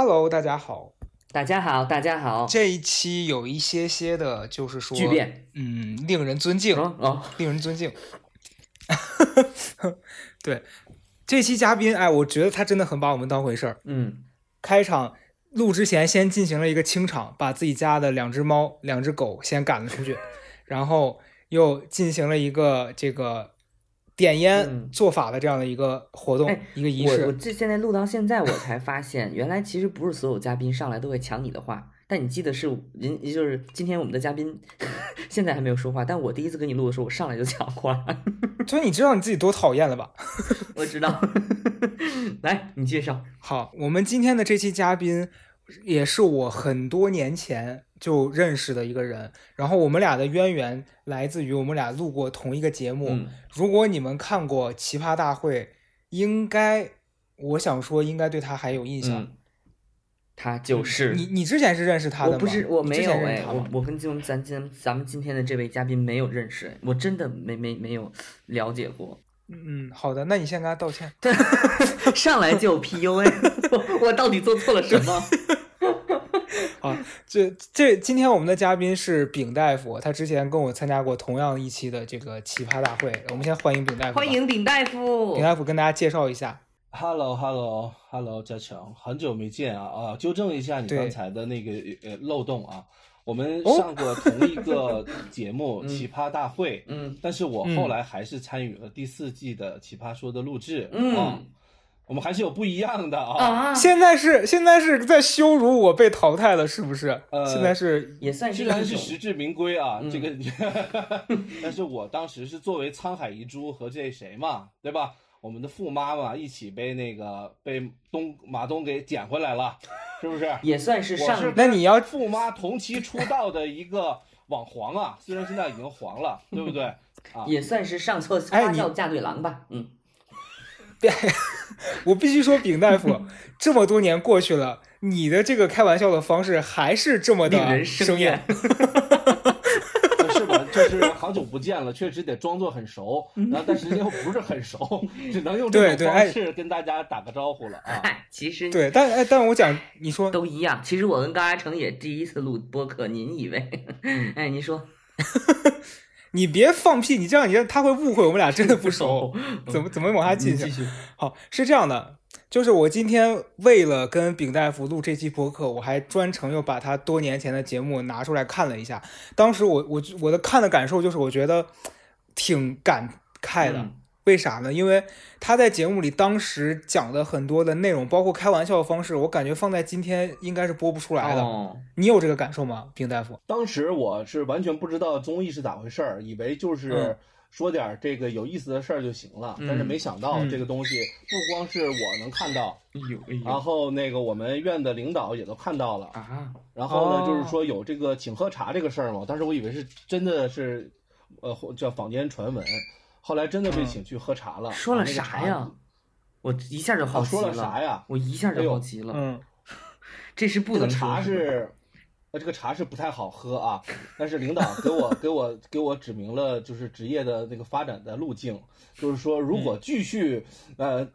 Hello，大家好。大家好，大家好。这一期有一些些的，就是说，巨变，嗯，令人尊敬，哦，令人尊敬。对，这期嘉宾，哎，我觉得他真的很把我们当回事儿。嗯，开场录之前，先进行了一个清场，把自己家的两只猫、两只狗先赶了出去，然后又进行了一个这个。点烟做法的这样的一个活动，一个仪式。我我这现在录到现在，我才发现，原来其实不是所有嘉宾上来都会抢你的话。但你记得是人，就是今天我们的嘉宾 现在还没有说话，但我第一次跟你录的时候，我上来就抢话。所以你知道你自己多讨厌了吧？我知道。来，你介绍。好，我们今天的这期嘉宾也是我很多年前。就认识的一个人，然后我们俩的渊源来自于我们俩录过同一个节目。如果你们看过《奇葩大会》，应该我想说应该对他还有印象。他就是你，你之前是认识他的吗？我不是，我没有哎，我我跟今咱今咱们今天的这位嘉宾没有认识，我真的没没没有了解过。嗯，好的，那你先跟他道歉。上来就 PUA，我我到底做错了什么？啊，这这今天我们的嘉宾是丙大夫，他之前跟我参加过同样一期的这个奇葩大会。我们先欢迎丙大夫。欢迎丙大夫。丙大夫跟大家介绍一下。Hello，Hello，Hello，嘉强，很久没见啊啊！纠正一下你刚才的那个呃漏洞啊，我们上过同一个 节目《奇葩大会》，嗯，但是我后来还是参与了第四季的《奇葩说》的录制，嗯。我们还是有不一样的啊！现在是现在是在羞辱我被淘汰了，是不是？呃，现在是也算是，虽然是实至名归啊，这个，但是我当时是作为沧海遗珠和这谁嘛，对吧？我们的富妈妈，一起被那个被东马东给捡回来了，是不是？也算是上，那你要富妈同期出道的一个网黄啊，虽然现在已经黄了，对不对？啊，也算是上错花轿嫁对郎吧，嗯。对，我必须说，丙大夫，这么多年过去了，你的这个开玩笑的方式还是这么的生厌。是吧？就是好久不见了，确实得装作很熟，然后但实际又不是很熟，只能用这种方式跟大家打个招呼了啊。其实对，但哎，但我讲，你说都一样。其实我跟高阿成也第一次录播客，您以为？哎，您说。你别放屁！你这样，你他会误会我们俩真的不熟。怎么怎么往下进行？好，是这样的，就是我今天为了跟丙大夫录这期播客，我还专程又把他多年前的节目拿出来看了一下。当时我我我的看的感受就是，我觉得挺感慨的。为啥呢？因为他在节目里当时讲的很多的内容，包括开玩笑的方式，我感觉放在今天应该是播不出来的。你有这个感受吗，丁大夫？当时我是完全不知道综艺是咋回事儿，以为就是说点这个有意思的事儿就行了，但是没想到这个东西不光是我能看到，然后那个我们院的领导也都看到了啊。然后呢，就是说有这个请喝茶这个事儿嘛，当时我以为是真的是，呃，叫坊间传闻。后来真的被请去喝茶了，说了啥呀？我一下就好奇了。说了啥呀？我一下就好奇了。嗯，这是不能茶是，呃，这个茶是不太好喝啊。但是领导给我 给我给我指明了，就是职业的那个发展的路径，就是说如果继续呃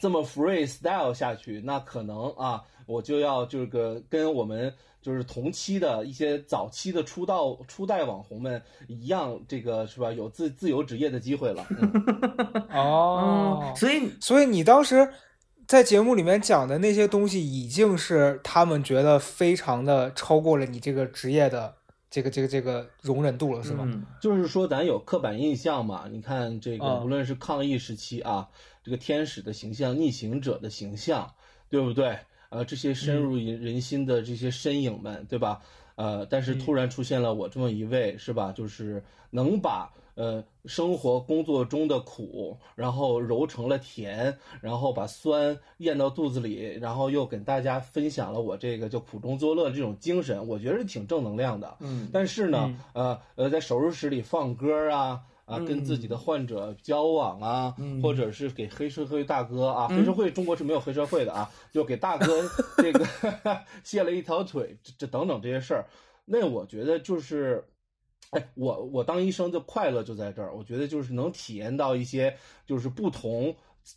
这么 freestyle 下去，那可能啊，我就要这个跟我们。就是同期的一些早期的出道初代网红们一样，这个是吧？有自自由职业的机会了。哦，所以所以你当时在节目里面讲的那些东西，已经是他们觉得非常的超过了你这个职业的这个这个这个容忍度了，是吗？就是说咱有刻板印象嘛？你看这个，无论是抗疫时期啊，这个天使的形象、逆行者的形象，对不对？呃，这些深入人人心的这些身影们，对吧？呃，但是突然出现了我这么一位，是吧？就是能把呃生活工作中的苦，然后揉成了甜，然后把酸咽到肚子里，然后又跟大家分享了我这个就苦中作乐这种精神，我觉得挺正能量的。嗯，但是呢，呃呃，在手术室里放歌啊。啊，跟自己的患者交往啊，或者是给黑社会大哥啊，黑社会中国是没有黑社会的啊，就给大哥 这个 卸了一条腿，这这等等这些事儿，那我觉得就是，哎，我我当医生的快乐就在这儿，我觉得就是能体验到一些就是不同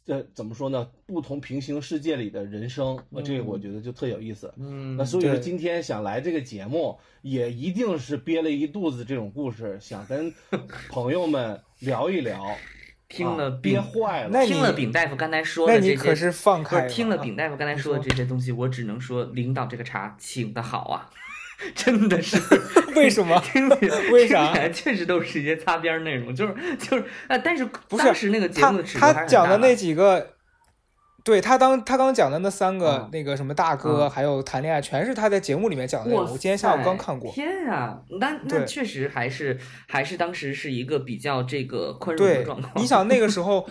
呃，怎么说呢？不同平行世界里的人生，呃，这个我觉得就特有意思。嗯，那所以说今天想来这个节目，也一定是憋了一肚子这种故事，想跟 朋友们聊一聊。听了啊憋，坏了，那听了你饼大夫刚才说那的这些，你可是放开是听了啊饼大夫刚才说的这些东西，我只能说领导这个茶请的好啊，真的是。为什么？听起来为啥确实都是一些擦边儿内容，就是就是啊，但是不是当时那个节他目的尺度还是他讲的那几个，对他当他刚讲的那三个、嗯那个什么大哥，嗯还有谈恋爱，全是他在节目里面讲的内容。我今天下午刚看过。天啊，那那确实还是还是当时是一个比较这个宽容的状况。，你想那个时候，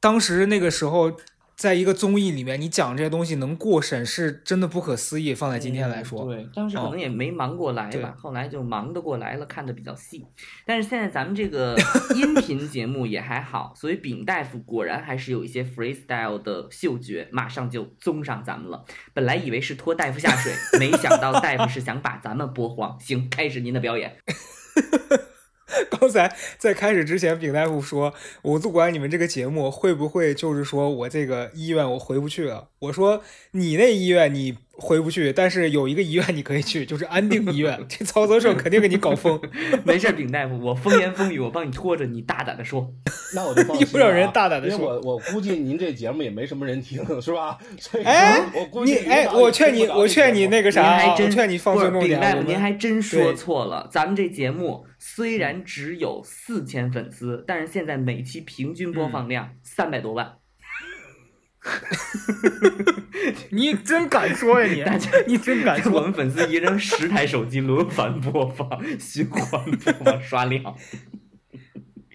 当时那个时候，在一个综艺里面，你讲这些东西能过审，是真的不可思议。放在今天来说，嗯对，当时可哦能也没忙过来对吧，后来就忙得过来了，看得比较细。但是现在咱们这个音频节目也还好，所以丙大夫果然还是有一些 freestyle 的嗅觉，马上就综上咱们了。本来以为是拖大夫下水，没想到大夫是想把咱们播黄。行，开始您的表演。刚才在开始之前，丙大夫说：“我不管你们这个节目会不会，就是说我这个医院我回不去了。”我说：“你那医院你回不去，但是有一个医院你可以去，就是安定医院。这曹泽胜肯定给你搞疯，没事儿，丙大夫，我风言风语，我帮你拖着，你大胆的说。那我就放心了、啊。又让人大胆地因为说我我估计您这节目也没什么人听，是吧？所以哎我估计你哎，我劝你，我劝你那个啥啊，您还真劝你放不是尊重点。丙大夫，您还真说错了。咱们这节目虽然只有四千粉丝，但是现在每期平均播嗯放量三百多万。你真敢说呀大家你，你真敢说我。们粉丝一人十台手机轮番播放、循环播放、刷量。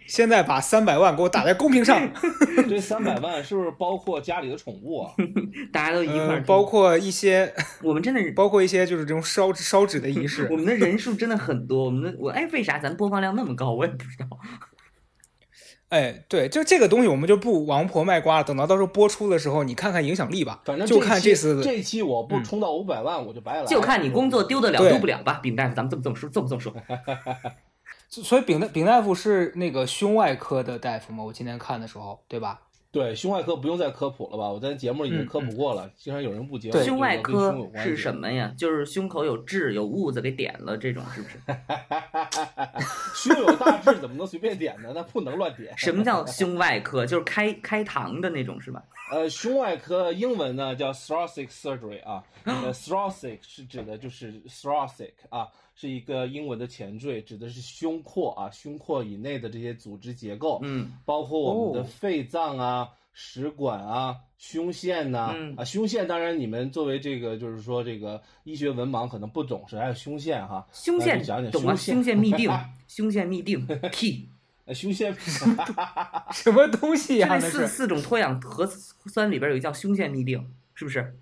现在把三百万给我打在公屏上，这三百万是不是包括家里的宠物啊？大家都一块儿包括一些，我们真的是。包括一些就是这种烧烧纸的仪式我。们的人数真的很多，我们的我哎，为啥咱播放量那么高？我也不知道。哎，对，就这个东西我们就不王婆卖瓜了，等到到时候播出的时候，你看看影响力吧。反正就看这期次这期我不嗯冲到五百万，我就白来了。就看你工作丢得了丢不了吧，丙大夫，咱们这么这么说，这么这么说。所以丙大丙大夫是那个胸外科的大夫吗？我今天看的时候，对吧？对胸外科不用再科普了吧？我在节目里已经嗯科普过了，经常有人误解我对胸外科是什？么呀？就是胸口有痣、有痦子给点了，这种是不是？胸有大痣怎么能随便点呢？那不能乱点。什么叫 胸外科？就是开开膛的那种是吧？呃，胸外科英文呢叫 thoracic surgery 啊，呃，thoracic 是指的就是 thoracic 啊，是一个英文的前缀，指的是胸廓啊，胸廓以内的这些组织结构，嗯，包括我们的哦肺脏啊、食管啊、胸腺呐、嗯啊，胸腺当然你们作为这个就是说这个医学文盲可能不懂是，还有胸腺哈，胸腺讲讲懂啊？胸腺胸腺嘧啶，胸腺嘧啶 key，呃胸腺 什么东西呀、就那那是四四种脱氧核酸里边有一叫胸腺嘧啶，是不是？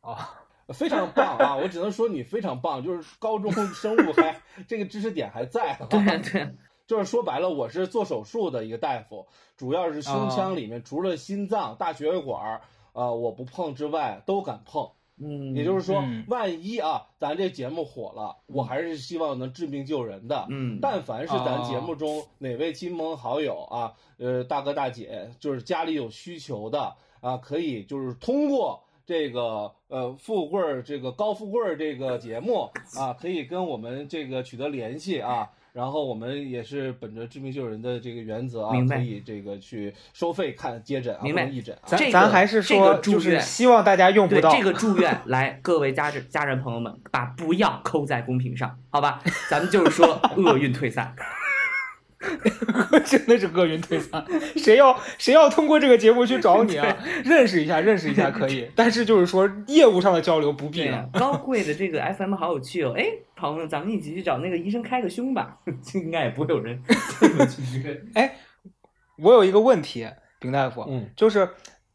啊，非常棒啊！我只能说你非常棒，就是高中生物还这个知识点还在、啊。对就是说白了，我是做手术的一个大夫，主要是胸腔里面除了心脏、大血管儿，呃，我不碰之外都敢碰。嗯，也就是说嗯，万一啊，咱这节目火了，我还是希望能治病救人的。嗯，但凡是咱节目中哪位亲朋好友啊，呃，大哥大姐，就是家里有需求的啊，可以就是通过这个呃富贵儿这个高富贵儿这个节目啊，可以跟我们这个取得联系啊。然后我们也是本着治病救人的这个原则啊可以这个去收费看接诊啊，明白不能义诊啊。咱、这个咱还是说，就是希望大家用不到。这个祝愿，来各位家人家人朋友们，把不要扣在公屏上，好吧？咱们就是说 厄运退散。真的是厄运退散。谁要谁要通过这个节目去找你啊？认识一下，认识一下可以，但是就是说业务上的交流不必对高贵的这个 FM 好有趣哦！哎，朋友，咱们一起去找那个医生开个胸吧，这 应该也不会有人这么去约。我有一个问题，丙大夫，嗯，就是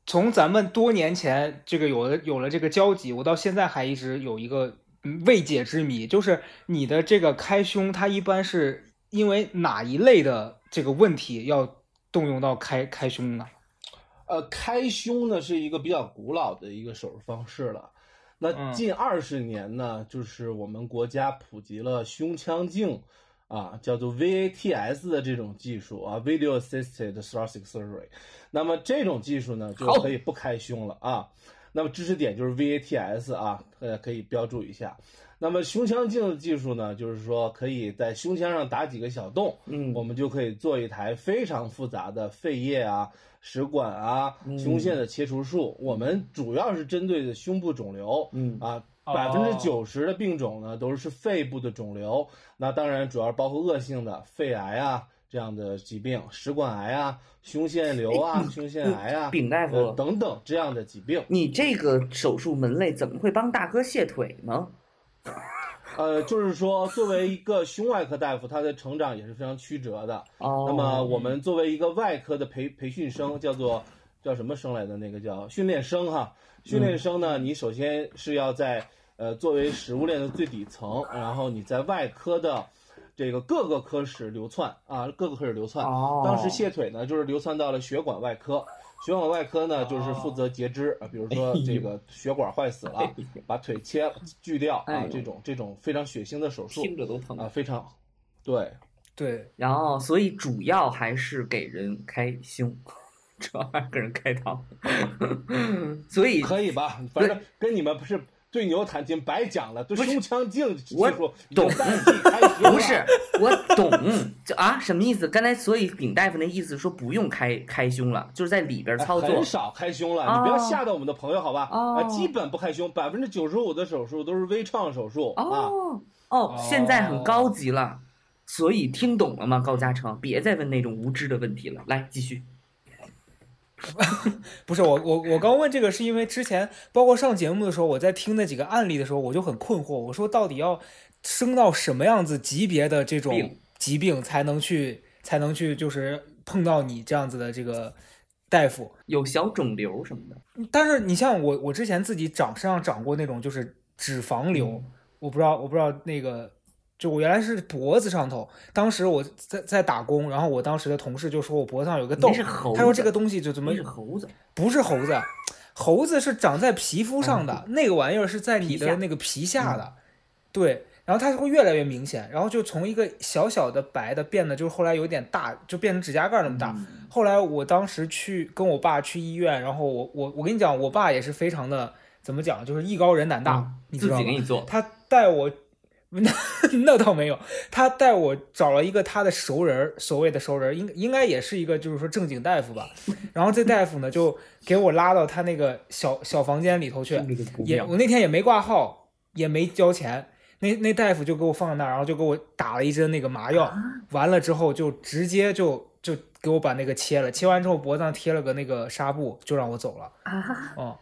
从咱们多年前这个有了有了这个交集，我到现在还一直有一个嗯未解之谜，就是你的这个开胸，它一般是因为哪一类的这个问题要动用到开开胸呢？呃，开胸呢是一个比较古老的一个手术方式了。那嗯近二十年呢，就是我们国家普及了胸腔镜，啊，叫做 VATS 的这种技术啊，Video Assisted Thoracic Surgery。那么这种技术呢，就可以不开胸了啊。那么知识点就是 VATS 啊，大家，可以标注一下。那么胸腔镜的技术呢，就是说可以在胸腔上打几个小洞，嗯，我们就可以做一台非常复杂的肺叶啊、食管啊、胸腺的切除术。我们主要是针对的胸部肿瘤，嗯啊，百分之九十的病种呢都是肺部的肿瘤。那当然主要包括恶性的肺癌啊这样的疾病，食管癌啊、胸腺瘤啊、胸腺癌啊、丙大夫呃等等这样的疾病。你这个手术门类怎么会帮大哥卸腿呢？呃，就是说，作为一个胸外科大夫，他的成长也是非常曲折的。哦，那么我们作为一个外科的培培训生，叫做叫什么生来的？那个叫训练生哈。训练生呢，你首先是要在呃作为食物链的最底层，然后你在外科的这个各个科室流窜啊，各个科室流窜。哦，当时卸腿呢，就是流窜到了血管外科。血管外科呢，就是负责截肢啊，比如说这个血管坏死了，把腿切锯掉啊，这种这种非常血腥的手术听着都疼啊，非常对。对，然后所以主要还是给人开胸，主要还是给人开膛，所以可以吧？反正跟你们不是对牛弹琴白讲了，对胸腔镜技我术懂不是我懂，就啊什么意思？刚才所以丙大夫那意思说不用开开胸了，就是在里边操作很。少开胸了，哦你不要吓到我们的朋友好吧？哦啊，基本不开胸，百分之九十五的手术都是微创手术啊。哦哦，现在很高级了，所以听懂了吗？高嘉诚，别再问那种无知的问题了，来继续。不是我我我刚问这个是因为之前包括上节目的时候，我在听那几个案例的时候，我就很困惑，我说到底要升到什么样子级别的这种疾病才能去才能去就是碰到你这样子的这个大夫？有小肿瘤什么的，但是你像我，我之前自己长身上长过那种就是脂肪瘤，嗯我不知道，我不知道那个，就我原来是脖子上头，当时我在在打工，然后我当时的同事就说我脖子上有个你痘他说这个东西就怎么是猴子，不是猴子，猴子是长在皮肤上的，那个玩意儿是在你的那个皮下的，对，然后它会越来越明显，然后就从一个小小的白的变得就是后来有点大，就变成指甲盖那么大。嗯后来我当时去跟我爸去医院，然后我我我跟你讲，我爸也是非常的怎么讲，就是艺高人胆大，嗯自你知道吗？己给你做，他带我。那 那倒没有，他带我找了一个他的熟人，所谓的熟人，应应该也是一个就是说正经大夫吧。然后这大夫呢就给我拉到他那个小小房间里头去，也我那天也没挂号，也没交钱，那那大夫就给我放在那儿，然后就给我打了一针那个麻药，完了之后就直接就就给我把那个切了，切完之后脖子上贴了个那个纱布，就让我走了。啊，哦、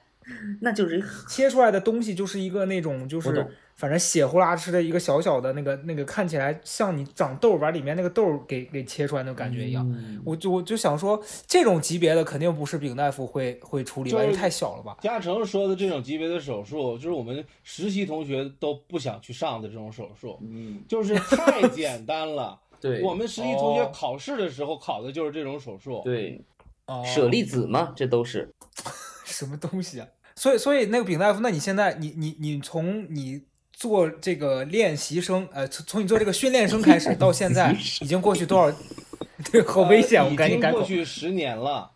那就是切出来的东西就是一个那种就是反正血呼啦哧的一个小小的那个那个看起来像你长痘把里面那个痘给给切出来那种感觉一样。嗯我就我就想说，这种级别的肯定不是丙大夫会会处理因为太小了吧。嘉诚说的这种级别的手术，就是我们实习同学都不想去上的这种手术，嗯，就是太简单了。对，我们实习同学哦考试的时候考的就是这种手术。对哦舍利子嘛，这都是 什么东西啊？所以，所以那个丙大夫，那你现在，你你你从你做这个练习生，呃，从从你做这个训练生开始 到现在，已经过去多少？对，好危险！我赶紧改口。去十年了，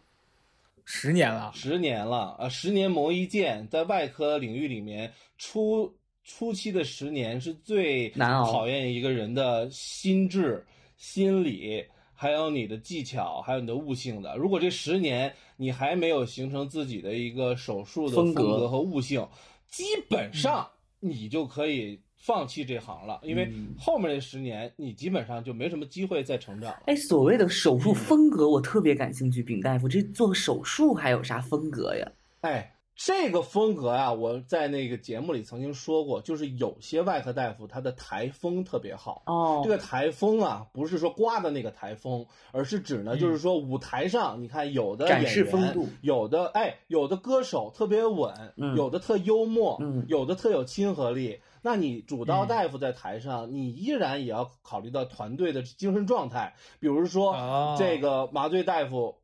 十年了，十年了呃！十年磨一剑，在外科领域里面，初初期的十年是最难熬考验一个人的心智、心理，还有你的技巧，还有你的悟性的。如果这十年你还没有形成自己的一个手术的风格风格和悟性，基本上你就可以放弃这行了，因为嗯后面这十年你基本上就没什么机会再成长了。哎，所谓的手嗯术风格，我特别感兴趣。丙大夫，这做手术还有啥风格呀？哎，这个风格啊，我在那个节目里曾经说过，就是有些外科大夫他的台风特别好。哦。这个台风啊，不是说刮的那个台风，而是指呢，就是说舞台上，你看有的展演员示风度，有的哎，有的歌手特别稳，嗯有的特幽默，嗯。有的特有亲和力。那你主刀嗯。大夫在台上，你依然也要考虑到团队的精神状态，比如说、哦。这个麻醉大夫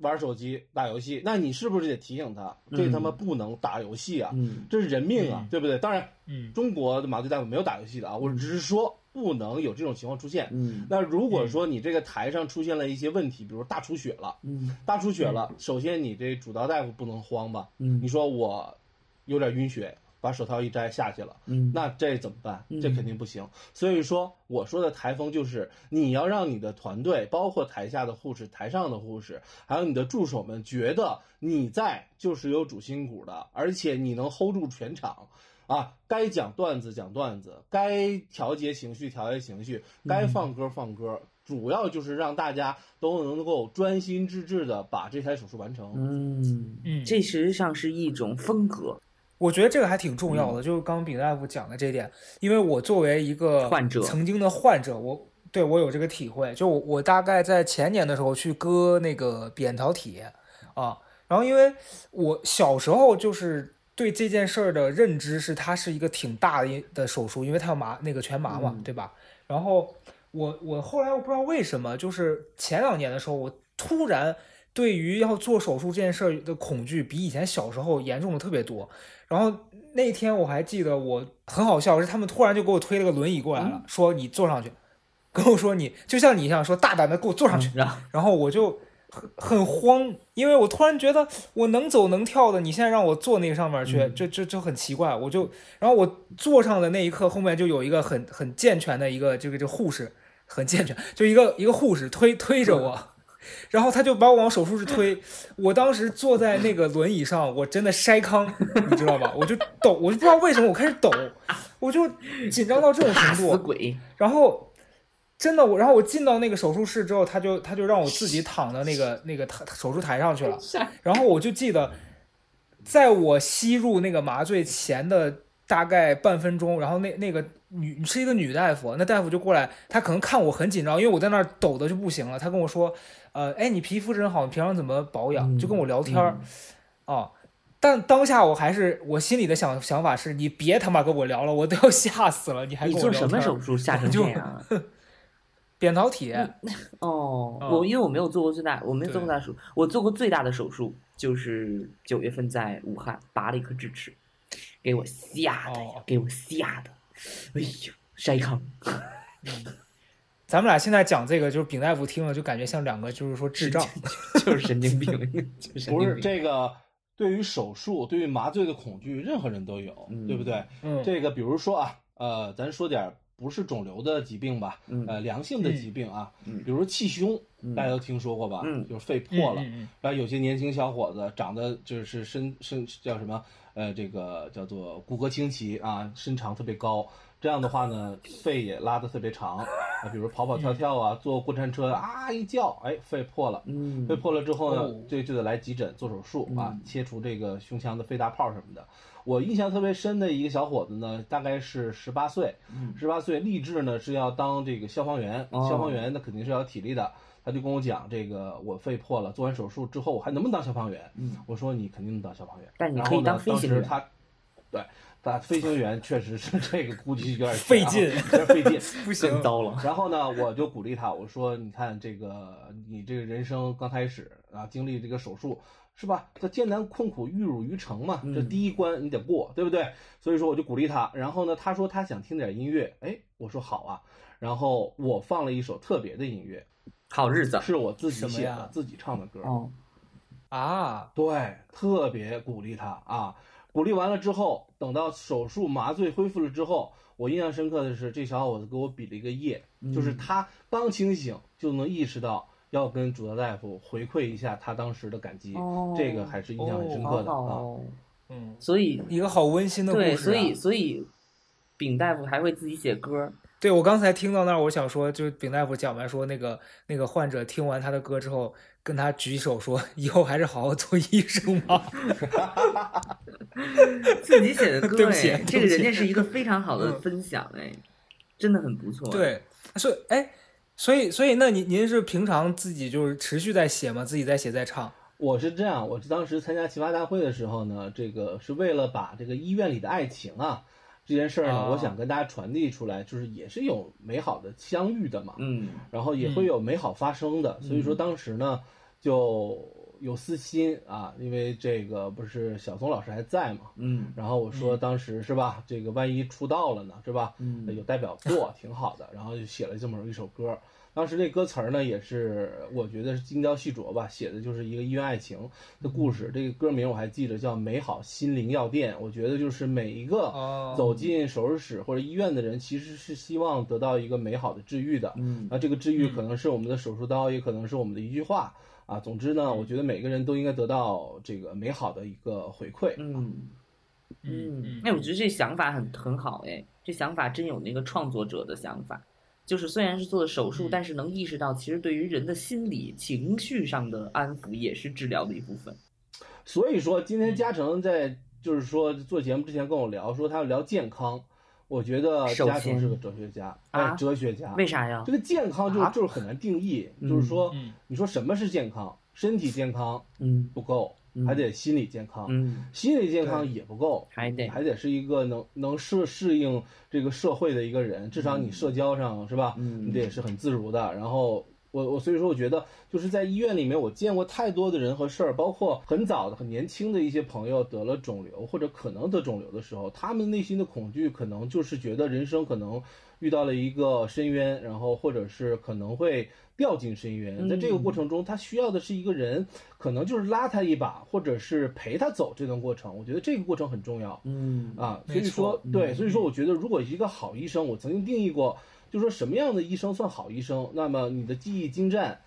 玩手机打游戏，那你是不是得提醒他，这嗯他妈不能打游戏啊？嗯，这是人命啊，嗯对不对？当然，嗯中国的麻醉大夫没有打游戏的啊，我只是说不能有这种情况出现。嗯那如果说你这个台上出现了一些问题，比如大出血了，嗯大出血了，首先你这主刀大夫不能慌吧？嗯你说我有点晕血，把手套一摘下去了，嗯，那这怎么办嗯？这肯定不行。所以说，我说的台风就是你要让你的团队，包括台下的护士、台上的护士，还有你的助手们，觉得你在就是有主心骨的，而且你能 hold 住全场。啊，该讲段子讲段子，该调节情绪调节情绪，该放歌放歌，主要就是让大家都能够专心致志的把这台手术完成。嗯嗯这实际上是一种风格。我觉得这个还挺重要的，就是刚刚丙大夫讲的这点，因为我作为一个患者曾经的患者，我对我有这个体会。就我我大概在前年的时候去割那个扁桃体啊，然后因为我小时候就是对这件事儿的认知是它是一个挺大的手术，因为它要麻那个全麻嘛，嗯对吧？然后我我后来我不知道为什么，就是前两年的时候，我突然对于要做手术这件事儿的恐惧比以前小时候严重的特别多。然后那天我还记得我很好笑，是他们突然就给我推了个轮椅过来了，说你坐上去，跟我说你就像你一样说大胆的给我坐上去，然后然后我就很很慌，因为我突然觉得我能走能跳的，你现在让我坐那个上面去，嗯就就就很奇怪。我就，然后我坐上的那一刻，后面就有一个很很健全的一个这个这个护士，很健全，就一个一个护士推推着我。然后他就把我往手术室推，我当时坐在那个轮椅上，我真的筛糠，你知道吧？我就抖，我就不知道为什么我开始抖，我就紧张到这种程度。死鬼，然后真的我，然后我进到那个手术室之后，他就他就让我自己躺到那个那个台手术台上去了。然后我就记得，在我吸入那个麻醉前的大概半分钟，然后那那个女是一个女大夫，那大夫就过来，她可能看我很紧张，因为我在那儿抖的就不行了，她跟我说，呃，哎，你皮肤真好，你平常怎么保养？就跟我聊天儿，啊。但当下我还是我心里的想想法是，你别他妈跟我聊了，我都要吓死了，你还你跟我聊天儿做什么手术吓成这样啊？扁桃体，哦，哦我因为我没有做过最大，我没有做过大手术，我做过最大的手术就是九月份在武汉拔了一颗智齿，给我吓的呀，哦给我吓的，哎呦，筛糠，咱们俩现在讲这个，就是丙大夫听了就感觉像两个就是说智障。就是神经病，就是神不是。这个，对于手术、对于麻醉的恐惧，任何人都有，嗯对不对？嗯，这个比如说啊，呃，咱说点不是肿瘤的疾病吧，嗯呃，良性的疾病啊，嗯比如气胸，嗯大家都听说过吧？嗯就是肺破了，嗯嗯然后有些年轻小伙子长得就是身身叫什么？呃，这个叫做骨骼清奇啊，身长特别高。这样的话呢，肺也拉得特别长啊，比如跑跑跳跳啊，坐过山车啊一叫，哎，肺破了。嗯肺破了之后呢哦，这就得来急诊做手术啊嗯，切除这个胸腔的肺大泡什么的。我印象特别深的一个小伙子呢，大概是十八岁，嗯十八岁立志呢是要当这个消防员，哦消防员那肯定是要体力的。他就跟我讲，这个我肺破了，做完手术之后我还能不能当消防员？嗯我说你肯定能当消防员，但你可以然后呢当飞行员当时他，对，他飞行员确实是 这个估计有点费劲有点费劲。不行更，糟了。然后呢，我就鼓励他，我说：“你看这个，你这个人生刚开始啊，经历这个手术，是吧？这艰难困苦，玉汝于成嘛，这嗯第一关你得过，对不对？所以说我就鼓励他。然后呢，他说他想听点音乐，哎，我说好啊。然后我放了一首特别的音乐，好日子是我自己写的、自己唱的歌。哦，啊，对，特别鼓励他啊。鼓励完了之后，等到手术麻醉恢复了之后，我印象深刻的是，这小伙子给我比了一个耶，就是嗯他刚清醒就能意识到要跟主刀大夫回馈一下他当时的感激，哦这个还是印象很深刻的啊。嗯，所以一个好温馨的故事、对，啊。所以所以丙大夫还会自己写歌，对我刚才听到那儿，我想说，就是丙大夫讲完说，那个那个患者听完他的歌之后，跟他举手说，以后还是好好做医生吧。自己写的 歌对不起哎，这个人家是一个非常好的嗯分享哎，真的很不错。，对，所以哎，所以所以那您您是平常自己就是持续在写吗？自己在写在唱？我是这样，我是当时参加奇葩大会的时候呢，这个是为了把这个医院里的爱情啊这件事儿呢，哦我想跟大家传递出来，就是也是有美好的相遇的嘛。嗯然后也会有美好发生的。所以说当时呢，就有私心啊，因为这个不是小松老师还在嘛，嗯然后我说当时是吧，这个万一出道了呢，是吧？嗯有代表作挺好的，然后就写了这么一首歌。当时这歌词儿呢，也是我觉得是精雕细琢吧，写的就是一个医院爱情的故事。这个歌名我还记得叫《美好心灵药店》，我觉得就是每一个哦走进手术室或者医院的人，其实是希望得到一个美好的治愈的。嗯那这个治愈可能是我们的手术刀，也可能是我们的一句话啊。总之呢，我觉得每个人都应该得到这个美好的一个回馈。嗯嗯嗯，哎，我觉得这想法很很好，哎，这想法真有那个创作者的想法。就是虽然是做的手术，嗯但是能意识到，其实对于人的心理、情绪上的安抚也是治疗的一部分。所以说，今嗯天嘉诚在就是说做节目之前跟我聊，说他要聊健康。我觉得嘉诚是个哲学家，啊哎，哲学家。为啥呀这？个健康就就是很难定义，嗯就是说，嗯你说什么是健康？身体健康嗯不够，嗯还得心理健康。嗯，心理健康也不够，还得还得是一个能能适适应这个社会的一个人，至少你社交上是吧？嗯你得是很自如的。然后我我所以说我觉得就是在医院里面，我见过太多的人和事儿，包括很早的很年轻的一些朋友得了肿瘤或者可能得肿瘤的时候，他们内心的恐惧可能就是觉得人生可能遇到了一个深渊，然后或者是可能会掉进深渊。在这个过程中，他需要的是一个人，可能就是拉他一把，或者是陪他走这段过程。我觉得这个过程很重要。嗯啊，所以说对，所以说我觉得如果一个好医生，我曾经定义过，就说什么样的医生算好医生？那么你的技艺精湛，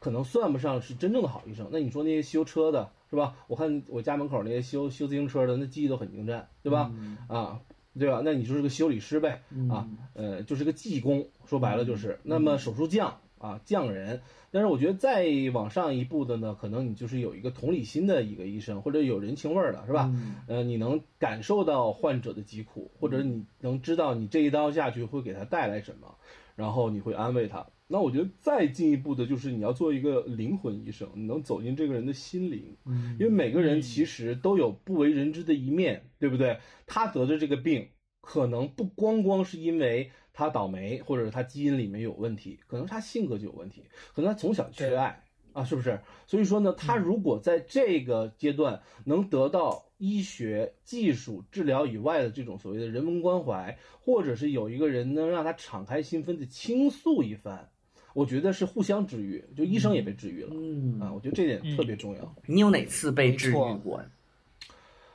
可能算不上是真正的好医生。那你说那些修车的，是吧？我看我家门口那些修修自行车的，那技艺都很精湛，对吧？啊，对吧？那你就是个修理师呗，啊，呃，就是个技工，说白了就是。那么手术匠啊，匠人。但是我觉得再往上一步的呢，可能你就是有一个同理心的一个医生，或者有人情味儿的，是吧？呃，你能感受到患者的疾苦，或者你能知道你这一刀下去会给他带来什么，然后你会安慰他。那我觉得再进一步的就是你要做一个灵魂医生，你能走进这个人的心灵，因为每个人其实都有不为人知的一面，对不对？他得的这个病，可能不光光是因为他倒霉，或者是他基因里面有问题，可能他性格就有问题，可能他从小缺爱。啊，是不是？所以说呢，他如果在这个阶段能得到医学技术治疗以外的这种所谓的人文关怀，或者是有一个人能让他敞开心扉的倾诉一番，我觉得是互相治愈，就医生也被治愈了。嗯啊，我觉得这点特别重要。你有哪次被治愈过？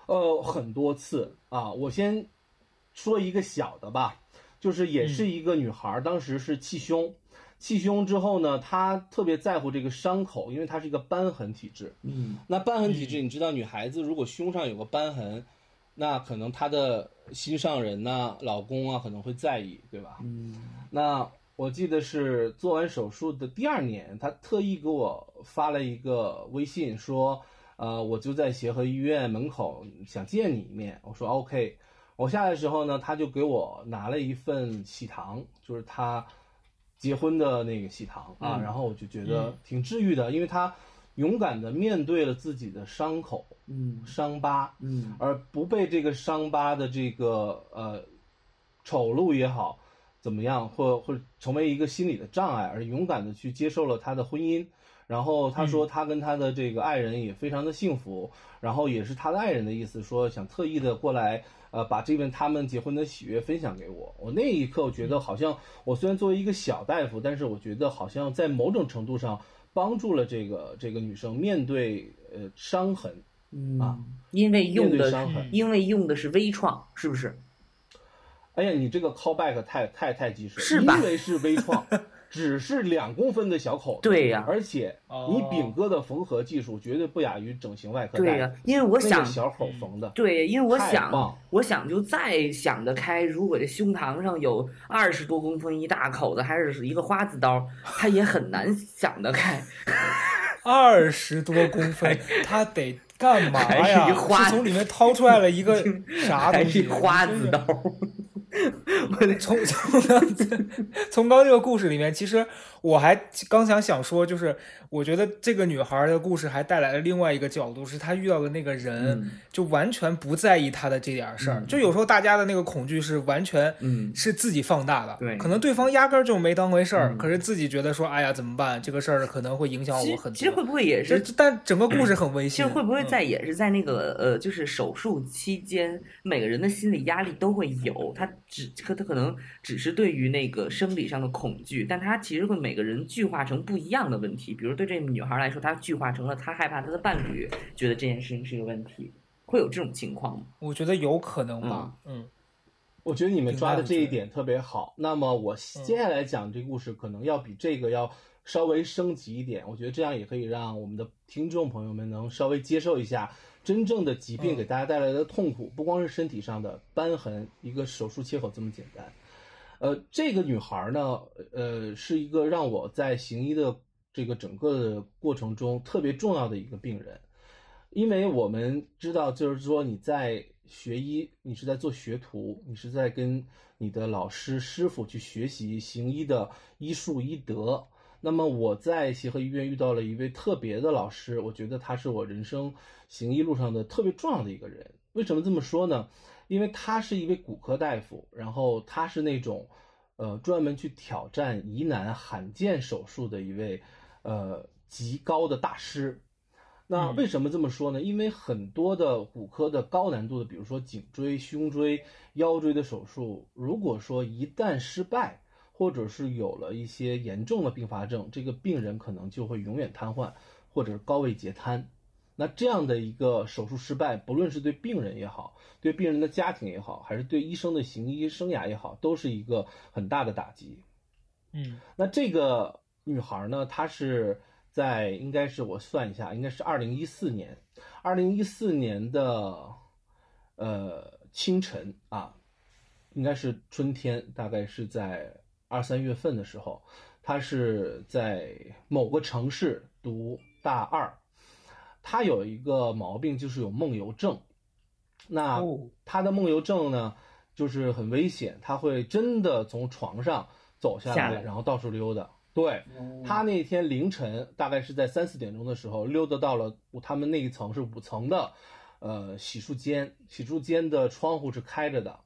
呃，很多次啊，我先说一个小的吧，就是也是一个女孩儿，当时是气胸，气胸之后呢，她特别在乎这个伤口，因为她是一个瘢痕体质。嗯那瘢痕体质，你知道，女孩子如果胸上有个瘢痕，那可能她的心上人呐、老公啊可能会在意，对吧？嗯那我记得是做完手术的第二年，他特意给我发了一个微信说，呃，我就在协和医院门口想见你一面。我说 OK。我下来的时候呢，他就给我拿了一份喜糖，就是他结婚的那个喜糖啊，嗯。然后我就觉得挺治愈的，因为他勇敢的面对了自己的伤口、嗯。伤疤，嗯。而不被这个伤疤的这个呃丑陋也好，怎么样，或或者成为一个心理的障碍，而勇敢的去接受了他的婚姻。然后他说他跟他的这个爱人也非常的幸福，然后也是他的爱人的意思说想特意的过来，呃，把这份他们结婚的喜悦分享给我。我那一刻我觉得好像我虽然作为一个小大夫，但是我觉得好像在某种程度上帮助了这个这个女生面对呃伤痕，嗯啊因为用的对伤痕。因为用的是微创，是不是？哎呀，你这个 callback 太太太及时了，是吧因为是微创，只是两公分的小口子，对呀而且你饼哥的缝合技术绝对不亚于整形外科大夫。对呀、因为我那想个小口缝的，对，因为我想，我想就再想得开，如果这胸膛上有二十多公分一大口子，还是一个花子刀，他也很难想得开。二十多公分，他得干嘛呀？是从里面掏出来了一个啥东西？是花子刀，我从从刚从刚这个故事里面，其实我还刚想想说，就是我觉得这个女孩的故事还带来了另外一个角度，是她遇到的那个人就完全不在意她的这点事儿。就有时候大家的那个恐惧是完全是自己放大的，对，可能对方压根儿就没当回事儿，可是自己觉得说，哎呀怎么办？这个事儿可能会影响我很多。其实会不会也是？但整个故事很危险。其实会不会在也是在那个呃，就是手术期间，每个人的心理压力都会有，他只可他可能。只是对于那个生理上的恐惧，但他其实会每个人具化成不一样的问题。比如对这个女孩来说，她具化成了她害怕她的伴侣觉得这件事情是一个问题，会有这种情况吗？我觉得有可能吧。嗯，我觉得你们抓的这一点特别好。那么我接下来讲这故事可能要比这个要稍微升级一点。我觉得这样也可以让我们的听众朋友们能稍微接受一下。真正的疾病给大家带来的痛苦，不光是身体上的瘢痕，一个手术切口这么简单。呃，这个女孩呢，呃，是一个让我在行医的这个整个的过程中特别重要的一个病人，因为我们知道，就是说你在学医，你是在做学徒，你是在跟你的老师师傅去学习行医的医术医德。那么我在协和医院遇到了一位特别的老师，我觉得他是我人生行医路上的特别重要的一个人。为什么这么说呢？因为他是一位骨科大夫，然后他是那种，呃，专门去挑战疑难罕见手术的一位，呃，极高的大师。那为什么这么说呢？因为很多的骨科的高难度的，比如说颈椎、胸椎、腰椎的手术，如果说一旦失败，或者是有了一些严重的并发症，这个病人可能就会永远瘫痪，或者是高位截瘫。那这样的一个手术失败，不论是对病人也好，对病人的家庭也好，还是对医生的行医生涯也好，都是一个很大的打击。嗯，那这个女孩呢，她是在应该是我算一下，应该是二零一四年，二零一四年的呃清晨啊，应该是春天，大概是在。二三月份的时候，她是在某个城市读大二，他有一个毛病，就是有梦游症。那他的梦游症呢，就是很危险，他会真的从床上走下来，然后到处溜达。对他那天凌晨，大概是在三四点钟的时候，溜达到了他们那一层是五层的，呃，洗漱间，洗漱间的窗户是开着的。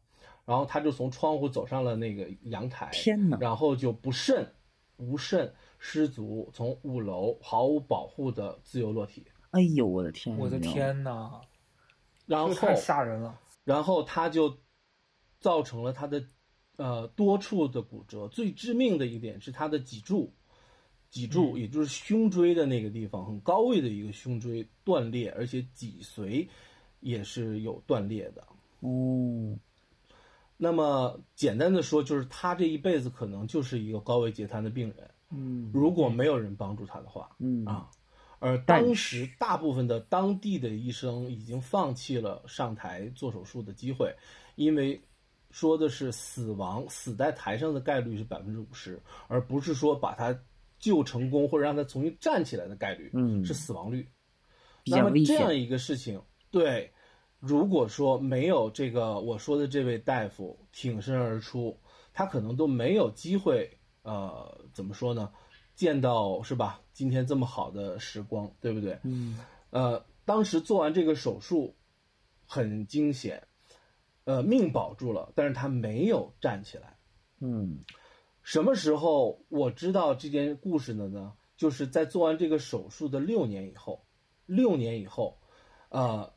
然后他就从窗户走上了那个阳台，天哪！然后就不慎、无慎失足，从五楼毫无保护的自由落体。哎呦，我的天！我的天呐！然后太吓人了。然后他就造成了他的呃多处的骨折，最致命的一点是他的脊柱，脊柱也就是胸椎的那个地方，很高位的一个胸椎断裂，而且脊髓也是有断裂的。哦。那么简单的说，就是他这一辈子可能就是一个高位截瘫的病人。嗯，如果没有人帮助他的话，嗯啊，而当时大部分的当地的医生已经放弃了上台做手术的机会，因为说的是死亡死在台上的概率是百分之五十，而不是说把他救成功或者让他重新站起来的概率，嗯，是死亡率。那么这样一个事情，对。如果说没有这个我说的这位大夫挺身而出，他可能都没有机会，呃，怎么说呢？见到是吧？今天这么好的时光，对不对？嗯。呃，当时做完这个手术，很惊险，呃，命保住了，但是他没有站起来。嗯。什么时候我知道这件故事的呢？就是在做完这个手术的六年以后，六年以后，呃。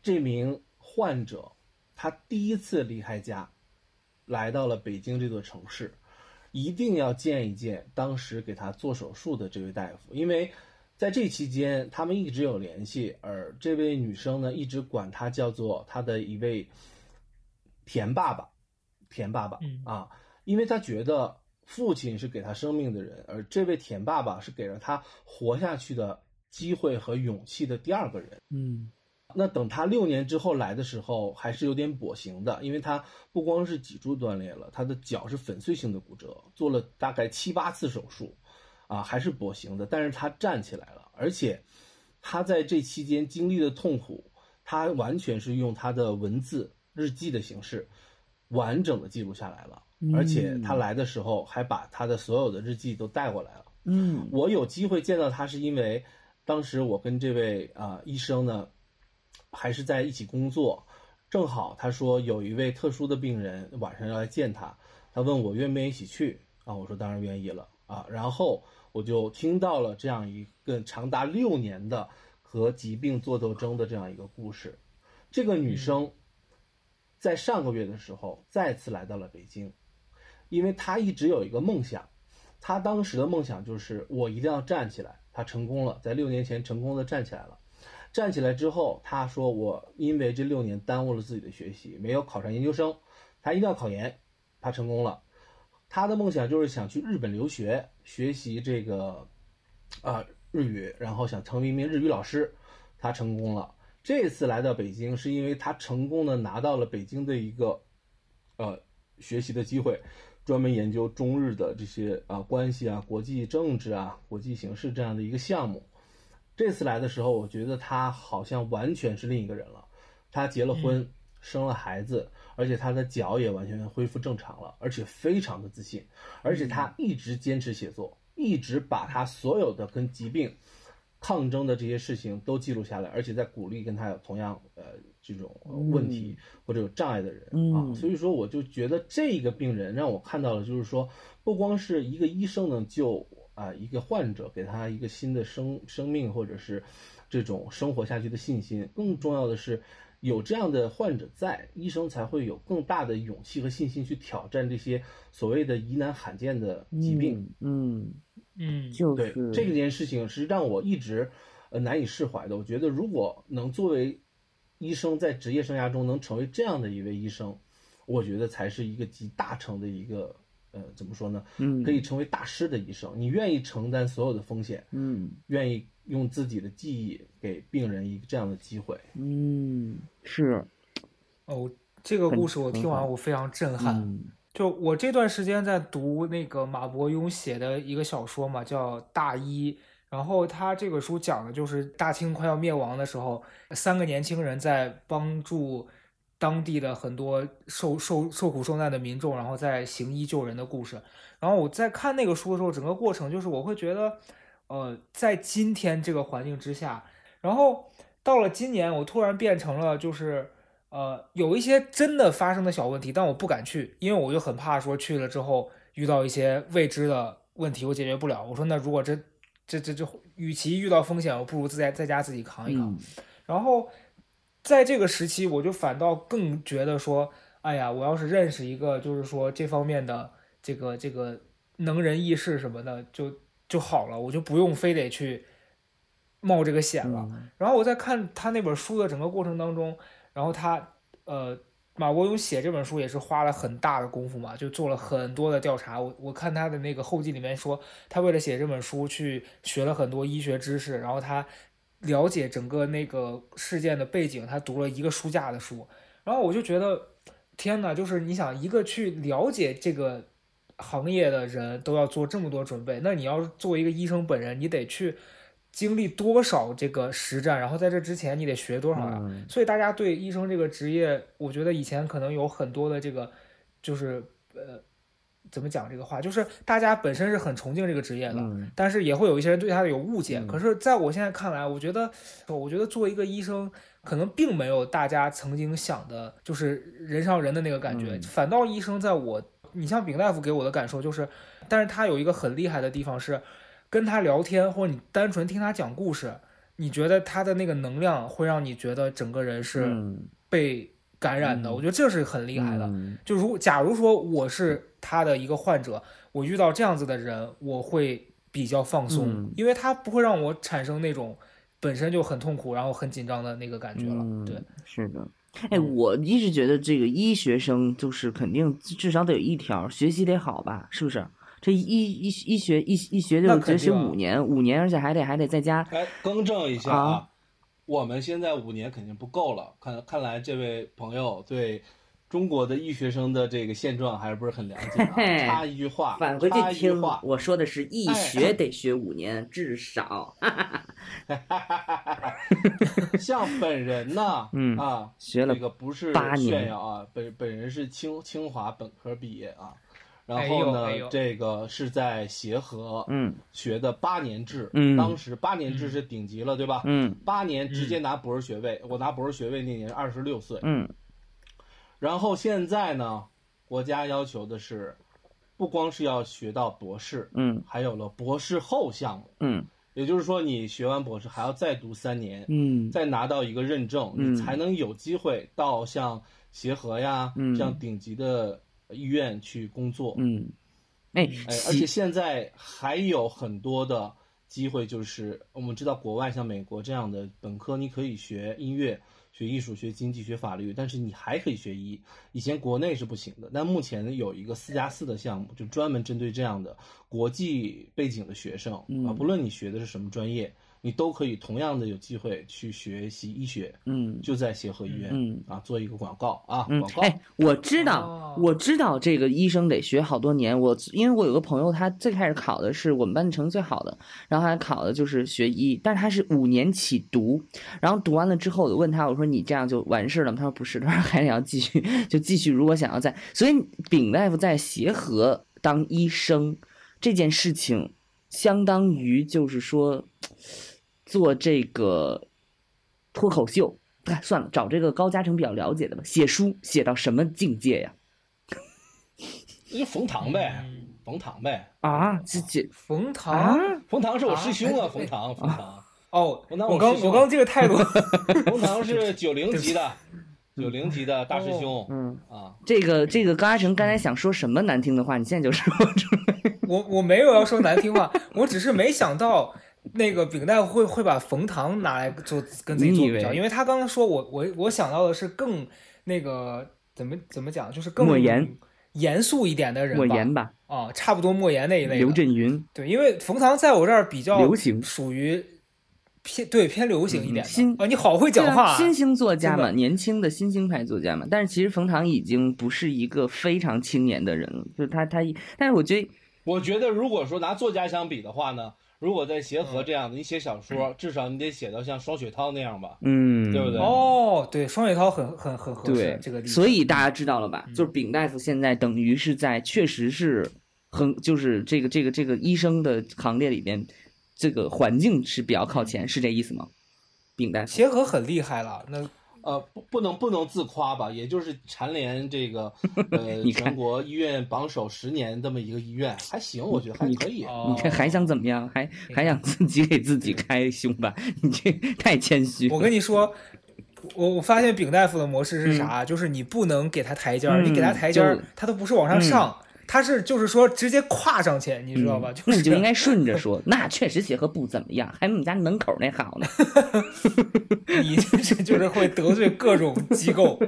这名患者，他第一次离开家，来到了北京这座城市，一定要见一见当时给他做手术的这位大夫，因为在这期间他们一直有联系，而这位女生呢，一直管他叫做他的一位田爸爸，田爸爸啊，因为他觉得父亲是给他生命的人，而这位田爸爸是给了他活下去的机会和勇气的第二个人，嗯。那等他六年之后来的时候，还是有点跛行的，因为他不光是脊柱断裂了，他的脚是粉碎性的骨折，做了大概七八次手术，啊，还是跛行的。但是他站起来了，而且他在这期间经历的痛苦，他完全是用他的文字日记的形式，完整的记录下来了，而且他来的时候还把他的所有的日记都带过来了。嗯，我有机会见到他是因为当时我跟这位啊医生呢还是在一起工作，正好他说有一位特殊的病人晚上要来见他，他问我愿不愿意一起去啊，我说当然愿意了啊，然后我就听到了这样一个长达六年的和疾病做斗争的这样一个故事，这个女生。在上个月的时候，再次来到了北京，因为她一直有一个梦想，她当时的梦想就是我一定要站起来。她成功了，在六年前成功的站起来了。站起来之后，他说我因为这六年耽误了自己的学习，没有考上研究生，他一定要考研。他成功了，他的梦想就是想去日本留学，学习这个啊日语，然后想成为一名日语老师。他成功了。这次来到北京，是因为他成功的拿到了北京的一个，呃，学习的机会，专门研究中日的这些啊关系啊、国际政治啊、国际形势这样的一个项目。这次来的时候，我觉得他好像完全是另一个人了。他结了婚，生了孩子，而且他的脚也完全恢复正常了，而且非常的自信。而且他一直坚持写作，一直把他所有的跟疾病。抗争的这些事情都记录下来，而且在鼓励跟他有同样呃这种问题或者有障碍的人啊，所以说我就觉得这个病人让我看到了，就是说不光是一个医生能救啊一个患者，给他一个新的生生命或者是这种生活下去的信心，更重要的是有这样的患者在，医生才会有更大的勇气和信心去挑战这些所谓的疑难罕见的疾病，嗯。嗯，就是对这件事情是让我一直呃难以释怀的。我觉得如果能作为医生在职业生涯中能成为这样的一位医生，我觉得才是一个集大成的一个呃怎么说呢？嗯，可以成为大师的医生。你愿意承担所有的风险，嗯，愿意用自己的记忆给病人一个这样的机会，嗯，是。哦，这个故事我听完我非常震撼。就我这段时间在读那个马伯庸写的一个小说嘛，叫《大医》，然后他这个书讲的就是大清快要灭亡的时候，三个年轻人在帮助当地的很多受受受苦受难的民众，然后在行医救人的故事。然后我在看那个书的时候，整个过程就是我会觉得，呃，在今天这个环境之下，然后到了今年，我突然变成了就是。呃，有一些真的发生的小问题，但我不敢去，因为我就很怕说去了之后遇到一些未知的问题，我解决不了。我说那如果这这这这，与其遇到风险，我不如自在在家自己扛一扛。然后在这个时期，我就反倒更觉得说，哎呀，我要是认识一个就是说这方面的这个这个能人异士什么的，就就好了，我就不用非得去冒这个险了。然后我在看他那本书的整个过程当中。然后他，呃，马伯庸写这本书也是花了很大的功夫嘛，就做了很多的调查。我我看他的那个后记里面说，他为了写这本书去学了很多医学知识，然后他了解整个那个事件的背景，他读了一个书架的书。然后我就觉得，天哪，就是你想一个去了解这个行业的人都要做这么多准备，那你要作为一个医生本人，你得去。经历多少这个实战，然后在这之前你得学多少呀？所以大家对医生这个职业，我觉得以前可能有很多的这个，就是呃，怎么讲这个话？就是大家本身是很崇敬这个职业的，但是也会有一些人对他有误解。可是在我现在看来，我觉得，我觉得作为一个医生，可能并没有大家曾经想的，就是人上人的那个感觉。反倒医生在我，你像丙大夫给我的感受就是，但是他有一个很厉害的地方是。跟他聊天，或者你单纯听他讲故事，你觉得他的那个能量会让你觉得整个人是被感染的。我觉得这是很厉害的。就如假如说我是他的一个患者，我遇到这样子的人，我会比较放松，因为他不会让我产生那种本身就很痛苦，然后很紧张的那个感觉了。对，是的。哎，我一直觉得这个医学生就是肯定至少得有一条，学习得好吧？是不是？这医医医学一一学就只学五年，五年，而且还得还得在家。哎，更正一下啊，我们现在五年肯定不够了。看看来这位朋友对中国的医学生的这个现状还是不是很了解、啊。插一句话，返回去听话，我说的是医学得学五年，至少。像本人呢，嗯啊，学了这个不是炫耀啊，本本人是清清华本科毕业啊，然哎后呢，这个是在协和嗯。学的八年制，嗯。当时八年制是顶级了，对吧？嗯。八年直接拿博士学位，我拿博士学位那年二十六岁，嗯。然后现在呢，国家要求的是，不光是要学到博士，嗯。还有了博士后项目，嗯。也就是说，你学完博士还要再读三年，嗯再拿到一个认证，嗯。你才能有机会到像协和呀、嗯。这样顶级的医院去工作。嗯，哎，哎，而且现在还有很多的机会，就是我们知道国外像美国这样的本科，你可以学音乐、学艺术、学经济、学法律，但是你还可以学医。以前国内是不行的，但目前有一个四加四的项目，就专门针对这样的国际背景的学生啊，嗯不论你学的是什么专业，你都可以同样的有机会去学习医学。嗯就在协和医院，嗯啊，做一个广告啊，嗯广，告。哎，我知道哦，我知道这个医生得学好多年。我因为我有个朋友，他最开始考的是我们班成绩最好的，然后还考的就是学医，但是他是五年起读，然后读完了之后，我就问他，我说你这样就完事了吗？他说不是，他说还得要继续，就继续。如果想要在，所以丙大夫在协和当医生这件事情，相当于就是说做这个脱口秀。哎，算了，找这个高嘉诚比较了解的吧。写书写到什么境界呀？那就冯唐呗，冯唐呗，啊，这这冯啊唐，冯唐是我师兄啊，啊冯唐，冯唐，哦，那我刚我师兄我刚这个态度，冯唐是九零级的，九零级的大师兄嗯，啊。这个这个高嘉诚刚才想说什么难听的话，你现在就说出来。我我没有要说难听话，我只是没想到那个饼蛋会会把冯唐拿来做跟自己做比较，因为他刚刚说我我我想到的是更那个怎么怎么讲，就是更莫言严肃一点的人吧，莫言吧，啊，差不多莫言那一类。刘震云，对，因为冯唐在我这儿比较流行属于偏对偏流行一点新啊，你好会讲话、新兴作家嘛，年轻的新兴派作家嘛。但是其实冯唐已经不是一个非常青年的人了，就是他他，但是我觉得我觉得如果说拿作家相比的话呢，如果在协嗯和这样的，你写小说，至少你得写到像双雪涛那样吧，嗯，对不对？哦，对，双雪涛很很很合适对这个。所以大家知道了吧？嗯就是丙大夫现在等于是在确实是很就是这个这个这个医生的行列里边，这个环境是比较靠前，是这意思吗？丙大夫，协和很厉害了，那呃，不不能不能自夸吧，也就是蝉联这个 呃你全国医院榜首十年这么一个医院，还行，我觉得还可以。哦你这还想怎么样？还还想自己给自己开胸吧？你这 太谦虚。我跟你说，我我发现丙大夫的模式是啥？就是你不能给他台阶儿，嗯你给他台阶儿，他都不是往上上，他是就是说直接跨上去，你知道吧？嗯就是那你就应该顺着 说，那确实协和不怎么样，还没我们家门口那好呢。你这就是会得罪各种机构，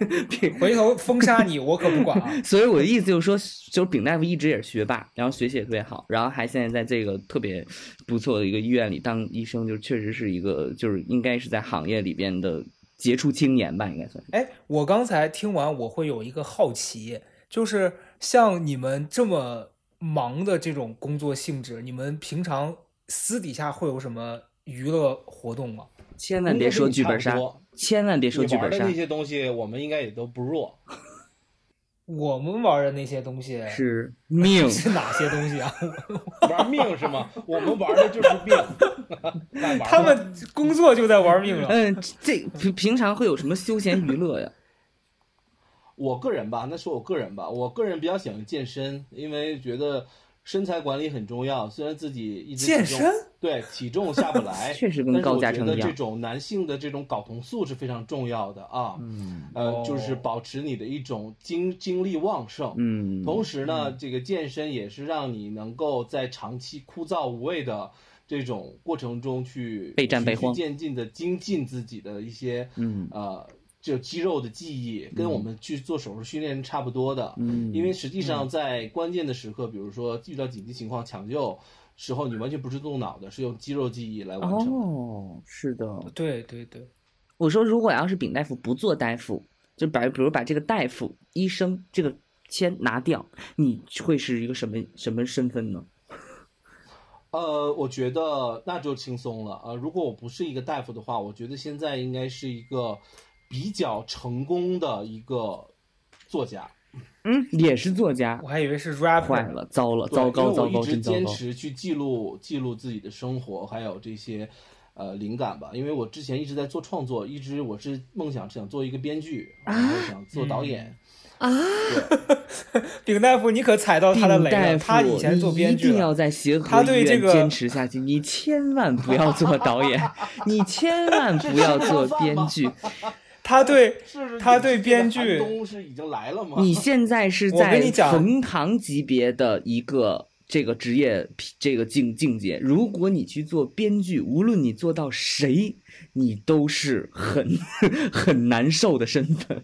回头封杀你，我可不管啊！所以我的意思就是说，就是丙大夫一直也是学霸，然后学习也特别好，然后还现在在这个特别不错的一个医院里当医生，就确实是一个就是应该是在行业里边的杰出青年吧，应该算是。哎，我刚才听完，我会有一个好奇，就是像你们这么忙的这种工作性质，你们平常私底下会有什么娱乐活动吗？千万别说剧本杀千万别说剧本杀玩的那，些东西，我们应该也都不弱。我们玩的那些东西是命。是哪些东西啊？玩命是吗？我们玩的就是命。他们工作就在玩命了。嗯，这平平常会有什么休闲娱乐呀？我个人吧，那说我个人吧，我个人比较喜欢健身，因为觉得身材管理很重要。虽然自己一直健身对体重下不来，确实跟高嘉诚一样觉得这种男性的这种睾酮素是非常重要的啊。嗯呃，就是哦保持你的一种精精力旺盛。嗯，同时呢，这个健身也是让你能够在长期枯燥无味的这种过程中去备战备荒循序渐进的精进自己的一些嗯呃，就肌肉的记忆，跟我们去做手术训练差不多的。嗯，因为实际上在关键的时刻，比如说遇到紧急情况抢救时候，你完全不是动脑的，是用肌肉记忆来完成的。哦，是的，对对对，我说，如果要是丙大夫不做大夫，就把比如把这个大夫、医生这个签拿掉，你会是一个什么什么身份呢？呃，我觉得那就轻松了啊。如果我不是一个大夫的话，我觉得现在应该是一个比较成功的一个作家。嗯，也是作家，我还以为是 rapper。坏了，糟了，糟糕，糟糕，我一直坚持去记录记录自己的生活，还有这些呃灵感吧。因为我之前一直在做创作，一直我是梦想想做一个编剧，然后想做导演。啊，丙大夫，你可踩到他的雷了。他以前做编剧，一定要在协和医院坚持下去。你千万不要做导演，你千万不要做编剧。他对，他对编剧是已经来了吗？你现在是在冯唐级别的一个这个职业这个境境界。如果你去做编剧，无论你做到谁，你都是很很难受的身份。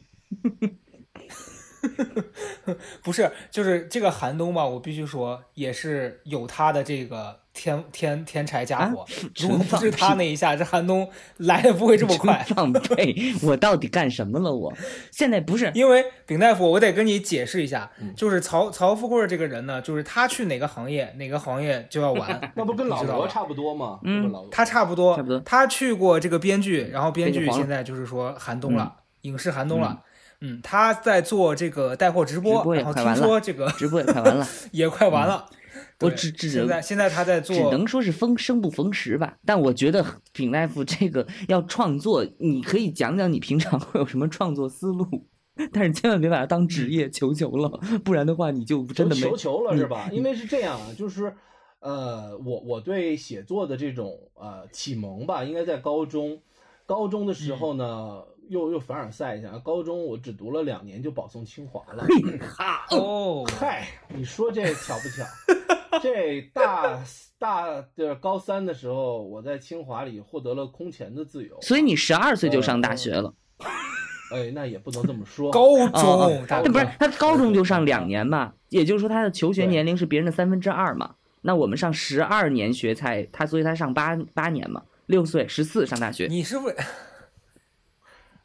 不是，就是这个寒冬吧，我必须说，也是有他的这个天天天柴家伙。如果不是他那一下，这寒冬来的不会这么快。放屁！我到底干什么了？我现在不是因为丙大夫，我得跟你解释一下，就是曹曹富贵这个人呢，就是他去哪个行业，哪个行业就要完。那不跟老罗差不多吗？嗯，他差不多，差不多。他去过这个编剧，然后编剧现在就是说寒冬了，影视寒冬了。嗯，他在做这个带货直播，然后听说这个直播也快完了，也快完了。我只只现在现在他在做，只能说是逢生不逢时吧。但我觉得品大夫这个要创作，你可以讲讲你平常会有什么创作思路，但是千万别把它当职业，求求了，不然的话你就真的没求求了是吧？因为是这样啊，就是呃，我我对写作的这种呃启蒙吧，应该在高中，高中的时候呢。又又凡尔赛一下，高中我只读了两年就保送清华了。哈哦，嗨，你说这巧不巧？这大大的高三的时候，我在清华里获得了空前的自由。所以你十二岁就上大学了？哎，那也不能这么说。高中，那不是他高中就上两年嘛？也就是说他的求学年龄是别人的三分之二嘛？那我们上十二年学才，他所以他上八八年嘛？六岁十四上大学。你是不是？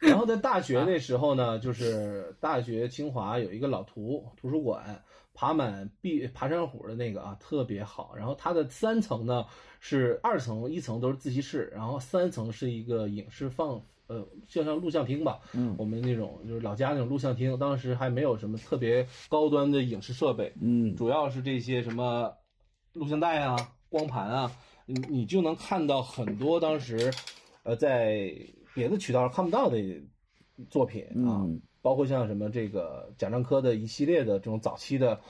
然后在大学那时候呢，就是大学清华有一个老图图书馆，爬满壁爬山虎的那个啊，特别好。然后它的三层呢是二层，一层都是自习室，然后三层是一个影视放，呃，就像录像厅吧。嗯，我们那种就是老家那种录像厅，当时还没有什么特别高端的影视设备。嗯，主要是这些什么录像带啊、光盘啊，你你就能看到很多当时，呃，在。别的渠道看不到的作品啊，包括像什么这个贾樟柯的一系列的这种早期的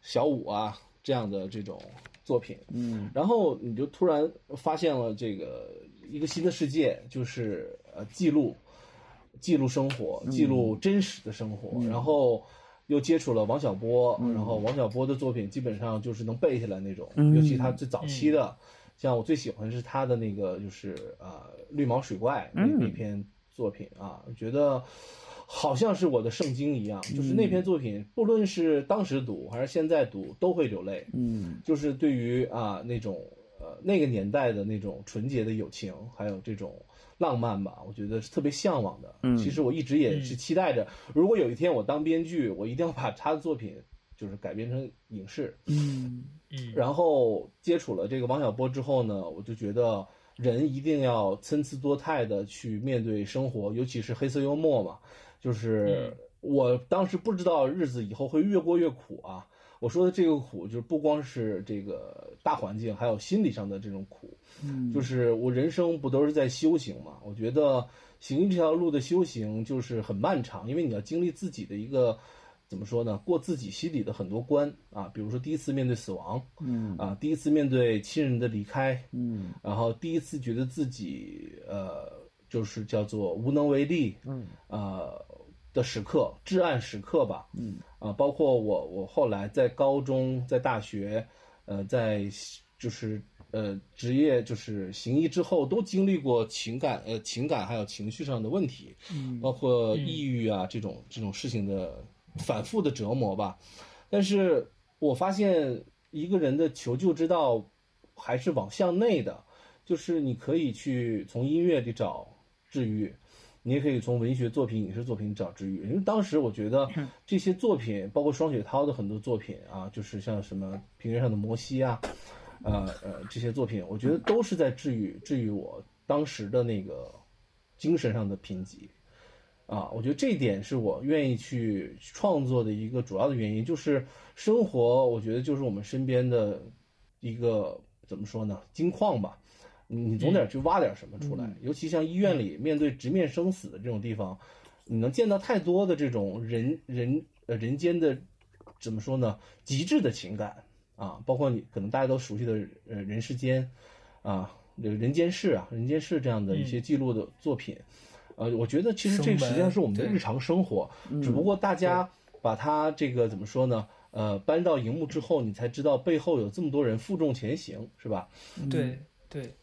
小五啊这样的这种作品，嗯，然后你就突然发现了这个一个新的世界，就是呃记录记录生活，记录真实的生活，然后又接触了王小波，然后王小波的作品基本上就是能背下来那种，尤其他最早期的。像我最喜欢是他的那个，就是呃绿毛水怪那那篇作品啊，觉得好像是我的圣经一样。就是那篇作品，不论是当时读还是现在读，都会流泪。嗯，就是对于啊那种呃那个年代的那种纯洁的友情，还有这种浪漫吧，我觉得是特别向往的。嗯，其实我一直也是期待着，如果有一天我当编剧，我一定要把他的作品就是改编成影视。嗯。然后接触了这个王小波之后呢，我就觉得人一定要参差多态的去面对生活，尤其是黑色幽默嘛。就是我当时不知道日子以后会越过越苦啊。我说的这个苦，就是不光是这个大环境，还有心理上的这种苦。嗯，就是我人生不都是在修行嘛？我觉得行这条路的修行就是很漫长，因为你要经历自己的一个。怎么说呢？过自己心里的很多关啊，比如说第一次面对死亡，嗯啊，第一次面对亲人的离开，嗯，然后第一次觉得自己呃，就是叫做无能为力，嗯，呃的时刻，至暗时刻吧，嗯，啊，包括我，我后来在高中、在大学，呃，在就是呃职业就是行医之后，都经历过情感呃情感还有情绪上的问题，嗯，包括抑郁啊这种这种事情的。反复的折磨吧，但是我发现一个人的求救之道还是往向内的，就是你可以去从音乐里找治愈，你也可以从文学作品、影视作品找治愈。因为当时我觉得这些作品，包括双雪涛的很多作品啊，就是像什么《平原上的摩西》啊，呃呃这些作品，我觉得都是在治愈治愈我当时的那个精神上的贫瘠。啊，我觉得这一点是我愿意去创作的一个主要的原因，就是生活，我觉得就是我们身边的一个怎么说呢，金矿吧。你总得去挖点什么出来，尤其像医院里面对直面生死的这种地方，你能见到太多的这种人人呃人间的怎么说呢，极致的情感啊，包括你可能大家都熟悉的呃人世间啊，这个人间世啊，人间世这样的一些记录的作品，呃，我觉得其实这个实际上是我们的日常生活，只不过大家把它这个怎么说呢，呃，搬到荧幕之后，你才知道背后有这么多人负重前行，是吧？对对。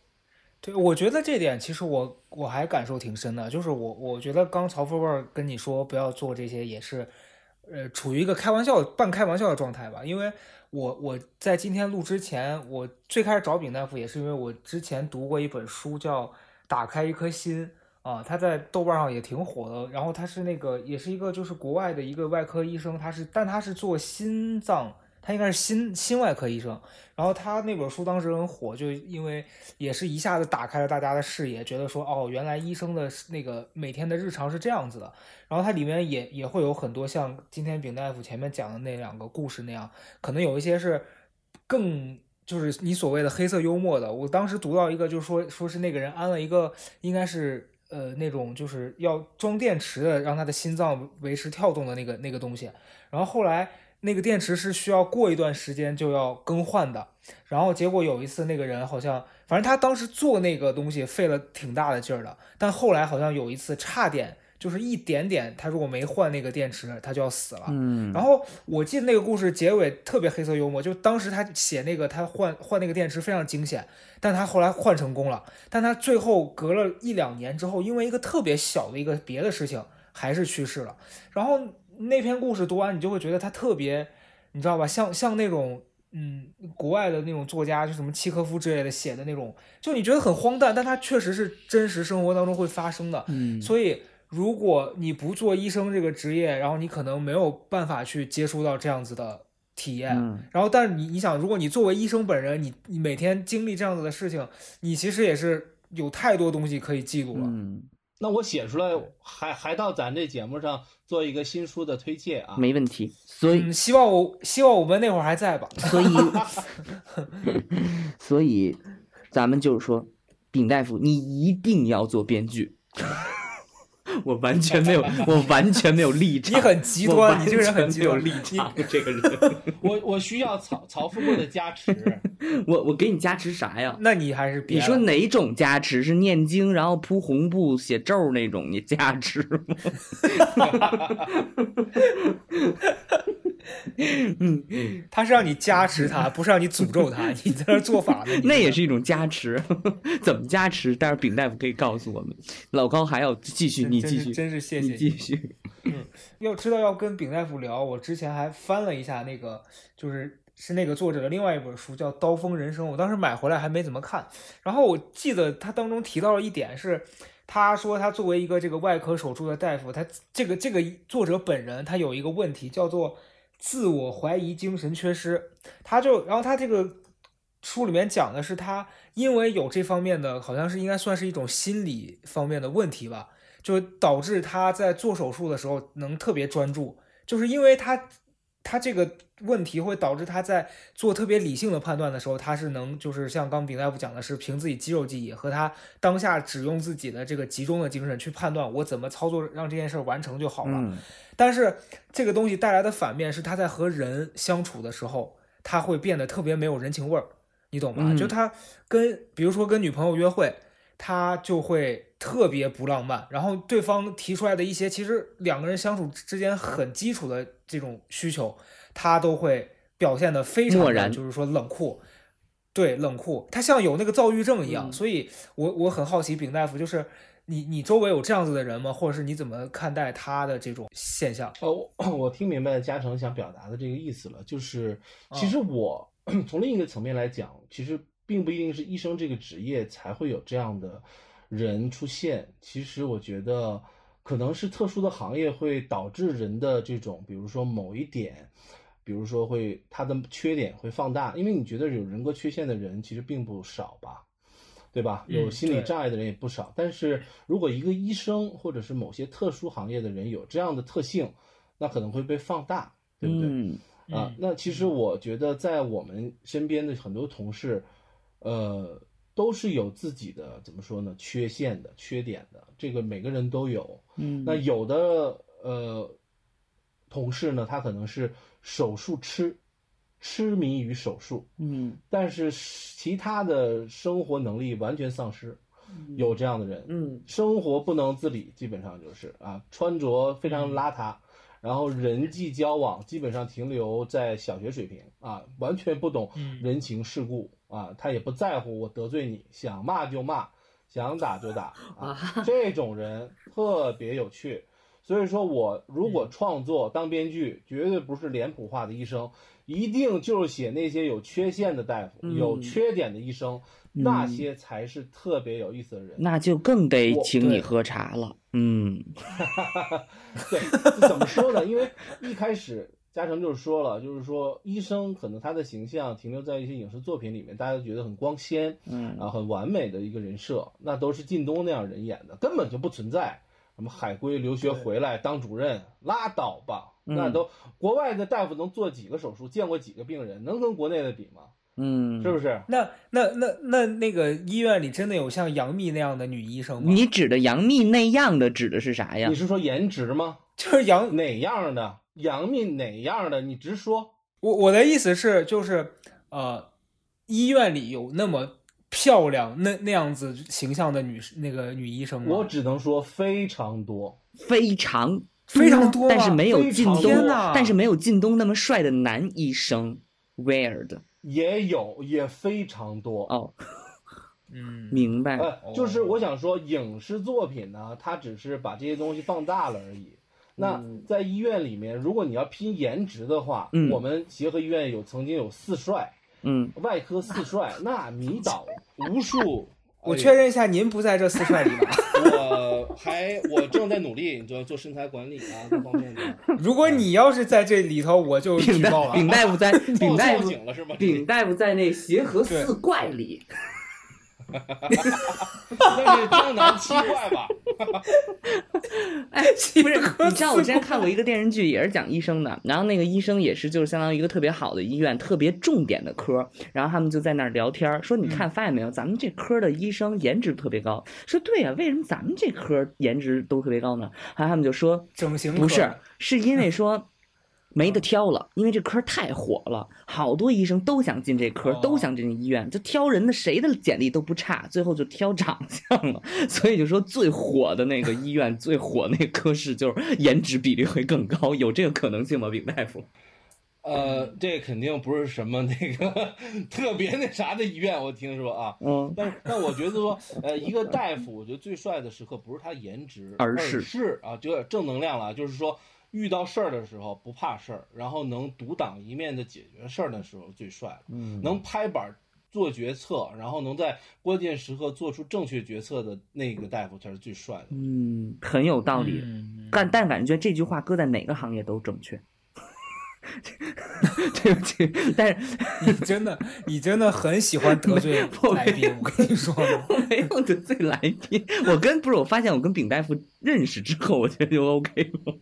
对，我觉得这点其实我我还感受挺深的，就是我我觉得刚曹富贵跟你说不要做这些，也是，呃，处于一个开玩笑、半开玩笑的状态吧。因为我我在今天录之前，我最开始找丙大夫也是因为我之前读过一本书叫《打开一颗心》啊，他在豆瓣上也挺火的。然后他是那个也是一个就是国外的一个外科医生，他是但他是做心脏。他应该是心心外科医生，然后他那本书当时很火，就因为也是一下子打开了大家的视野，觉得说哦，原来医生的那个每天的日常是这样子的。然后它里面也也会有很多像今天丙大夫前面讲的那两个故事那样，可能有一些是更就是你所谓的黑色幽默的。我当时读到一个，就是说说是那个人安了一个应该是呃那种就是要装电池的，让他的心脏维持跳动的那个那个东西，然后后来。那个电池是需要过一段时间就要更换的，然后结果有一次那个人好像，反正他当时做那个东西费了挺大的劲儿的，但后来好像有一次差点就是一点点，他如果没换那个电池，他就要死了。嗯，然后我记得那个故事结尾特别黑色幽默，就当时他写那个他换换那个电池非常惊险，但他后来换成功了，但他最后隔了一两年之后，因为一个特别小的一个别的事情还是去世了，然后。那篇故事读完，你就会觉得他特别，你知道吧？像像那种，嗯，国外的那种作家，就什么契诃夫之类的写的那种，就你觉得很荒诞，但他确实是真实生活当中会发生的。嗯，所以如果你不做医生这个职业，然后你可能没有办法去接触到这样子的体验。然后，但是你你想，如果你作为医生本人，你你每天经历这样子的事情，你其实也是有太多东西可以记录了。嗯。那我写出来还还到咱这节目上做一个新书的推介啊，没问题。所以希望我希望我们那会儿还在吧。所以 所以咱们就是说，丙大夫，你一定要做编剧。我完全没有，我完全没有 立场。你很极端，你这个人很没有。立场，这个人，我我需要曹曹富贵的加持。我我给你加持啥呀？那你还是别。你说哪种加持？是念经然后铺红布写咒那种？你加持吗？嗯，他是让你加持他，不是让你诅咒他。你在那做法呢？那也是一种加持。怎么加持？但是丙大夫可以告诉我们。老高还要继续，你继续，真是谢谢你继续。嗯，要知道要跟丙大夫聊，我之前还翻了一下那个，就是是那个作者的另外一本书，叫《刀锋人生》。我当时买回来还没怎么看。然后我记得他当中提到了一点是，他说他作为一个这个外科手术的大夫，他这个这个作者本人他有一个问题叫做。自我怀疑、精神缺失，他就，然后他这个书里面讲的是他因为有这方面的，好像是应该算是一种心理方面的问题吧，就导致他在做手术的时候能特别专注，就是因为他他这个问题会导致他在做特别理性的判断的时候，他是能就是像刚丙大夫讲的是凭自己肌肉记忆和他当下只用自己的这个集中的精神去判断我怎么操作让这件事完成就好了。但是这个东西带来的反面是，他在和人相处的时候，他会变得特别没有人情味儿，你懂吗？就他跟，比如说跟女朋友约会，他就会特别不浪漫。然后对方提出来的一些其实两个人相处之间很基础的这种需求，他都会表现的非常然，就是说冷酷，对，冷酷，他像有那个躁郁症一样。所以我我很好奇，丙大夫就是。你你周围有这样子的人吗？或者是你怎么看待他的这种现象？哦，我听明白嘉诚想表达的这个意思了，就是其实我从另一个层面来讲，其实并不一定是医生这个职业才会有这样的人出现，其实我觉得可能是特殊的行业会导致人的这种，比如说某一点，比如说会他的缺点会放大，因为你觉得有人格缺陷的人其实并不少吧，对吧？嗯有心理障碍的人也不少，但是如果一个医生或者是某些特殊行业的人有这样的特性，那可能会被放大，对不对？嗯啊嗯，那其实我觉得在我们身边的很多同事，呃，都是有自己的怎么说呢，缺陷的、缺点的，这个每个人都有。嗯，那有的呃同事呢，他可能是手术痴，痴迷于手术，嗯但是其他的生活能力完全丧失，有这样的人。嗯生活不能自理，基本上就是啊，穿着非常邋遢，然后人际交往基本上停留在小学水平啊，完全不懂人情世故啊，他也不在乎我得罪你，想骂就骂，想打就打啊，这种人特别有趣。所以说我如果创作当编剧，绝对不是脸谱化的医生，一定就是写那些有缺陷的大夫、嗯。有缺点的医生，那些才是特别有意思的人。那就更得请你喝茶了。嗯 对，怎么说呢？因为一开始嘉诚就是说了，就是说医生可能他的形象停留在一些影视作品里面，大家都觉得很光鲜嗯啊，很完美的一个人设，那都是靳东那样人演的，根本就不存在。什么海归留学回来当主任，拉倒吧！嗯那都国外的大夫能做几个手术，见过几个病人，能跟国内的比吗？嗯，是不是？那那那那那个医院里真的有像杨幂那样的女医生吗？你指的杨幂那样的指的是啥呀你？是说颜值吗？就是杨哪样的？杨幂哪样的？你直说。我我的意思是，就是呃，医院里有那么漂亮那那样子形象的女士那个女医生吗？我只能说非常多。非常非常多但是没有靳东但是没有靳东那么帅的男医生。Weird 也有，也非常多。哦，嗯，明白。呃，就是我想说，影视作品呢，它只是把这些东西放大了而已。那在医院里面，如果你要拼颜值的话，嗯我们协和医院有曾经有四帅，嗯，外科四帅，那迷倒无数。我哎确认一下，您不在这四帅里吧？我还我正在努力，你知道做身材管理啊，各方面的。如果你要是在这里头，我就 举报了。丙大夫在丙大夫警了是吗？丙大夫在那协和四怪里，那是江南七怪吧？哎，不是，你知道我之前看过一个电视剧，也是讲医生的，然后那个医生也是就是相当于一个特别好的医院，特别重点的科，然后他们就在那儿聊天儿，说你看发现没有，咱们这科的医生颜值特别高。说对呀、为什么咱们这科颜值都特别高呢？然后他们就说整形科不是，是因为说。没得挑了，因为这科太火了，好多医生都想进这科，哦都想进医院。就挑人的谁的简历都不差，最后就挑长相了。所以就说最火的那个医院，最火那个科室就是颜值比例会更高，有这个可能性吗，丙大夫？呃，这肯定不是什么那个 特别那啥的医院，我听说啊。嗯但，但我觉得说，呃，一个大夫，我觉得最帅的时刻不是他颜值，而而是是啊，就有点正能量了，就是说遇到事儿的时候不怕事儿，然后能独当一面的解决事儿的时候最帅了，嗯能拍板做决策，然后能在关键时刻做出正确决策的那个大夫才是最帅的。嗯，很有道理。嗯但但感觉这句话搁在哪个行业都正确。对不起，但是你真的，你真的很喜欢得罪 我来宾，我跟你说。我没有得罪来宾。我跟不是，我发现我跟丙大夫认识之后，我觉得就 OK 了。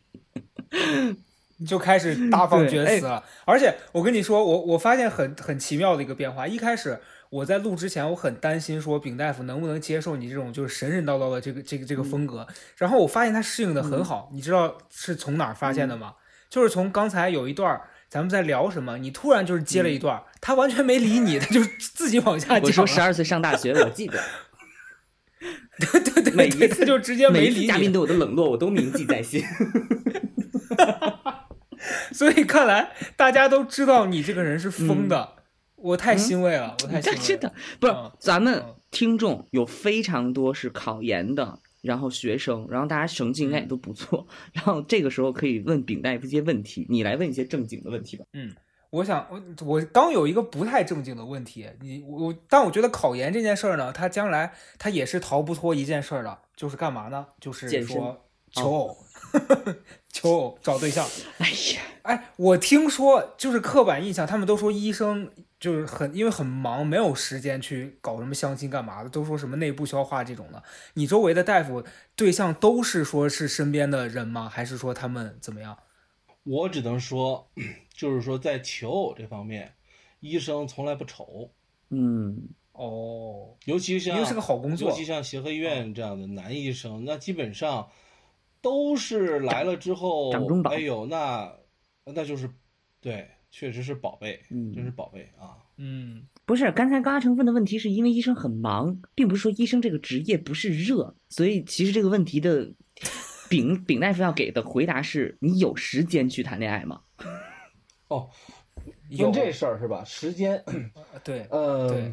就开始大放厥词了。而且我跟你说，我我发现很很奇妙的一个变化。一开始我在录之前，我很担心说丙大夫能不能接受你这种就是神神叨叨的这个这个这个风格。然后我发现他适应的很好。你知道是从哪儿发现的吗？就是从刚才有一段咱们在聊什么，你突然就是接了一段儿，他完全没理你，他就自己往下讲了。我说十二岁上大学，我记得 对对对，每一次就直接没理你。嘉宾对我的冷落，我都铭记在心。所以看来大家都知道你这个人是疯的，我太欣慰了，我太欣慰了。真的？不是嗯，咱们嗯。听众有非常多是考研的，然后学生，然后大家成绩应该也都不错，然后这个时候可以问丙大夫一些问题，你来问一些正经的问题吧。嗯。我想，我我刚有一个不太正经的问题，你我，但我觉得考研这件事儿呢，它将来它也是逃不脱一件事儿的，就是干嘛呢？就是说求偶，求偶找对象。哎呀，哎，我听说就是刻板印象，他们都说医生就是很因为很忙，没有时间去搞什么相亲干嘛的，都说什么内部消化这种的。你周围的大夫对象都是说是身边的人吗？还是说他们怎么样？我只能说。就是说，在求偶这方面，医生从来不愁。嗯，哦，尤其像是个好工作，尤其像协和医院这样的男医生，那基本上都是来了之后，哎呦，那那就是，对，确实是宝贝，嗯，真是宝贝啊。嗯，不是，刚才高阿成问的问题是因为医生很忙，并不是说医生这个职业不是热，所以其实这个问题的丙丙大夫要给的回答是你有时间去谈恋爱吗？哦，问这事儿是吧？时间，对，呃，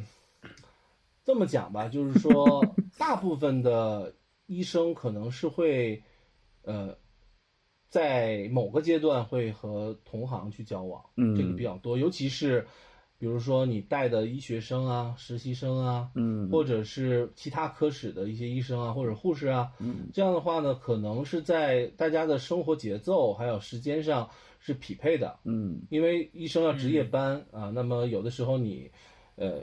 这么讲吧，就是说，大部分的医生可能是会，呃，在某个阶段会和同行去交往，嗯，这个比较多，尤其是，比如说你带的医学生啊、实习生啊，嗯，或者是其他科室的一些医生啊或者护士啊，嗯，这样的话呢，可能是在大家的生活节奏还有时间上。是匹配的，嗯，因为医生要值夜班啊，那么有的时候你，呃，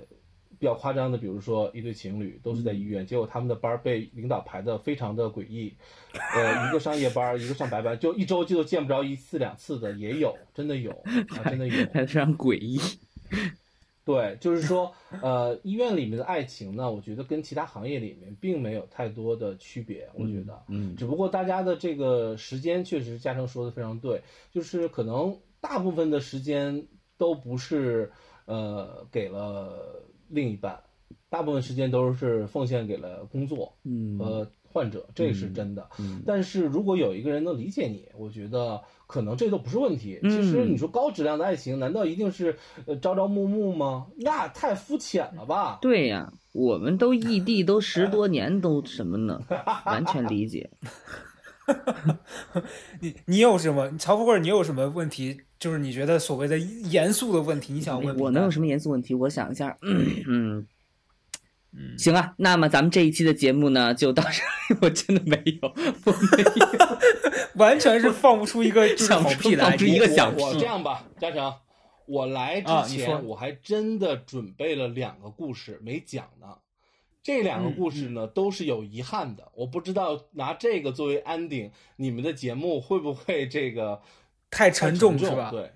比较夸张的，比如说一对情侣都是在医院，结果他们的班被领导排的非常的诡异，呃，一个上夜班，一个上白班，就一周就见不着一次两次的也有，真的有啊，真的有，非常诡异。对，就是说，呃，医院里面的爱情呢，我觉得跟其他行业里面并没有太多的区别。我觉得，嗯，只不过大家的这个时间，确实嘉诚说的非常对，就是可能大部分的时间都不是，呃，给了另一半，大部分时间都是奉献给了工作，嗯，和患者，这是真的。但是如果有一个人能理解你，我觉得。可能这都不是问题。其实你说高质量的爱情，难道一定是呃朝朝暮暮吗？那太肤浅了吧？对呀，我们都异地都十多年，都什么呢？完全理解。你你有什么？曹富贵，你有什么问题？就是你觉得所谓的严肃的问题，你想问？我能有什么严肃问题？我想一下，嗯嗯。行啊，那么咱们这一期的节目呢，就到这。我真的没有，我没有，完全是放不出一个小屁来。一个小我这样吧，嘉诚，我来之前我还真的准备了两个故事没讲呢。这两个故事呢，都是有遗憾的。我不知道拿这个作为 ending，你们的节目会不会这个太沉重是吧？对。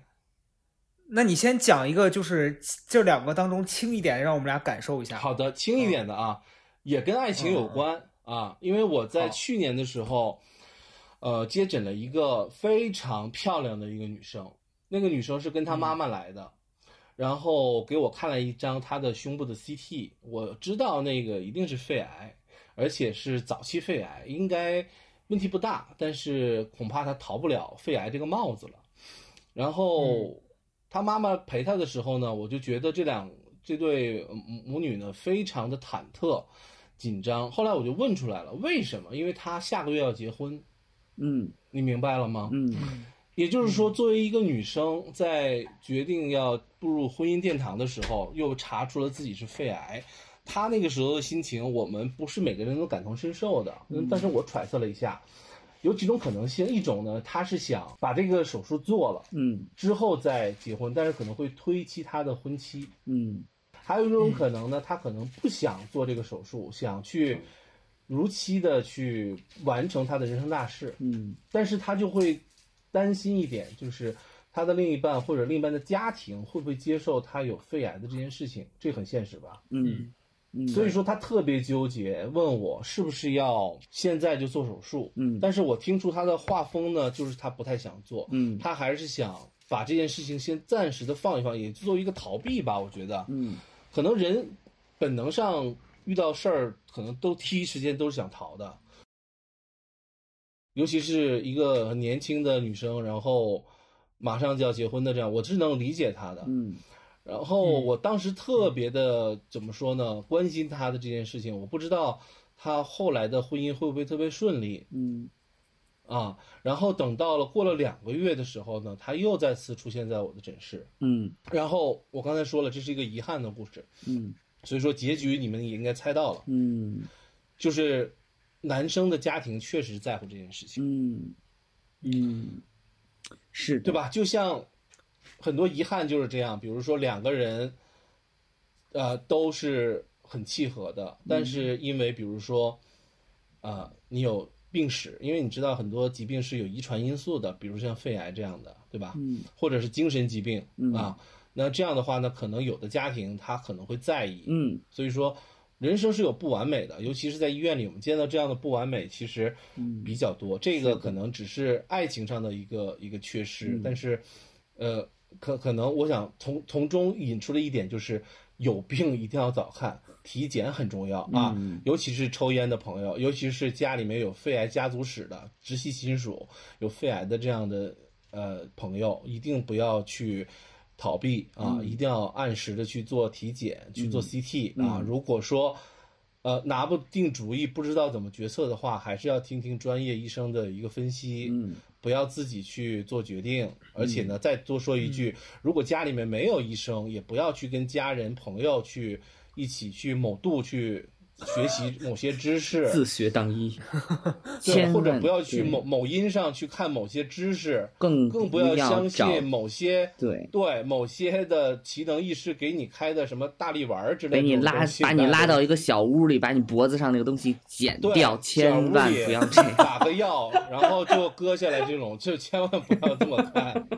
那你先讲一个，就是这两个当中轻一点，让我们俩感受一下。好的，轻一点的啊，也跟爱情有关啊，因为我在去年的时候，呃，接诊了一个非常漂亮的一个女生，那个女生是跟她妈妈来的，然后给我看了一张他的胸部的 CT，我知道那个一定是肺癌，而且是早期肺癌，应该问题不大，但是恐怕他逃不了肺癌这个帽子了，然后。他妈妈陪他的时候呢，我就觉得这两这对母母女呢非常的忐忑、紧张。后来我就问出来了，为什么？因为他下个月要结婚。嗯，你明白了吗？嗯，也就是说，作为一个女生，在决定要步入婚姻殿堂的时候，又查出了自己是肺癌，她那个时候的心情，我们不是每个人都感同身受的。嗯，但是我揣测了一下。有几种可能性，一种呢，她是想把这个手术做了，嗯，之后再结婚，但是可能会推期他的婚期，嗯，还有一种可能呢，她可能不想做这个手术，想去如期的去完成他的人生大事，嗯，但是他就会担心一点，就是他的另一半或者另一半的家庭会不会接受他有肺癌的这件事情，这很现实吧？嗯。所以说他特别纠结，问我是不是要现在就做手术。嗯，但是我听出他的画风呢，就是他不太想做。嗯，他还是想把这件事情先暂时的放一放，也作为一个逃避吧。我觉得，嗯，可能人本能上遇到事儿，可能都第一时间都是想逃的。尤其是一个年轻的女生，然后马上就要结婚的这样，我是能理解她的。嗯。然后我当时特别的怎么说呢？关心她的这件事情，我不知道她后来的婚姻会不会特别顺利。嗯，啊。然后等到了过了两个月的时候呢，她又再次出现在我的诊室。嗯然后我刚才说了，这是一个遗憾的故事，嗯所以说结局你们也应该猜到了，嗯就是男生的家庭确实在乎这件事情，嗯嗯，是对？吧？就像很多遗憾就是这样，比如说两个人，呃，都是很契合的，但是因为比如说，啊、你有病史，因为你知道很多疾病是有遗传因素的，比如像肺癌这样的，对吧？嗯或者是精神疾病嗯啊，那这样的话呢，可能有的家庭他可能会在意，嗯所以说，人生是有不完美的，尤其是在医院里，我们见到这样的不完美其实嗯比较多。这个可能只是爱情上的一个一个缺失，嗯但是，呃，可可能我想从从中引出的一点就是，有病一定要早看，体检很重要啊，嗯尤其是抽烟的朋友，尤其是家里面有肺癌家族史的直系亲属有肺癌的这样的呃朋友，一定不要去逃避啊，一定要按时的去做体检，去做 CT 啊。如果说呃拿不定主意，不知道怎么决策的话，还是要听听专业医生的一个分析，嗯。不要自己去做决定。而且呢，再多说一句，如果家里面没有医生，也不要去跟家人朋友去一起去某度去学习某些知识，自学当医，对，千或者不要去某某音上去看某些知识，更更不要相信某些对。对某些的奇能异士给你开的什么大力丸儿之类的给你拉把你拉到一个小屋里，把你脖子上那个东西剪掉，千万不要这样。打个药，然后就割下来，这种就千万不要这么干。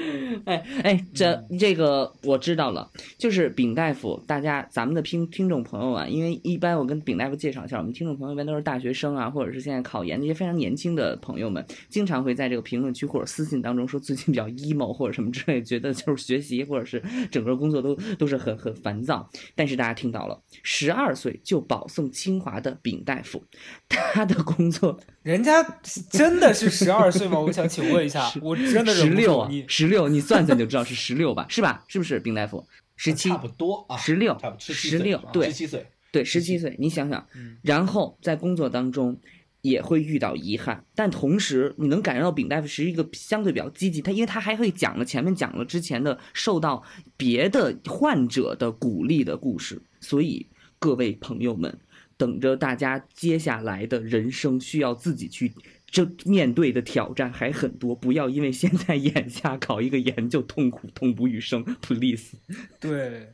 哎哎，这嗯这个我知道了，就是丙大夫，大家咱们的听听众朋友啊，因为一般我跟丙大夫介绍一下，我们听众朋友一般都是大学生啊，或者是现在考研那些非常年轻的朋友们，经常会在这个评论区或者私信当中说最近比较 emo 或者什么之类，觉得就是学习或者是整个工作都都是很很烦躁。但是大家听到了，十二岁就保送清华的丙大夫，他的工作人家真的是十二岁吗？我想请问一下，我真的十六啊你，十六，你算算就知道是十六吧，是吧？是不是丙大夫？十七差，不多啊，十六差不多十六对十七岁，对，十七岁，你想想，嗯然后在工作当中也会遇到遗憾，但同时你能感受到丙大夫是一个相对比较积极，他因为他还会讲了前面讲了之前的受到别的患者的鼓励的故事，所以各位朋友们，等着大家接下来的人生需要自己去。这面对的挑战还很多，不要因为现在眼下考一个研就痛苦痛不欲生，please。对，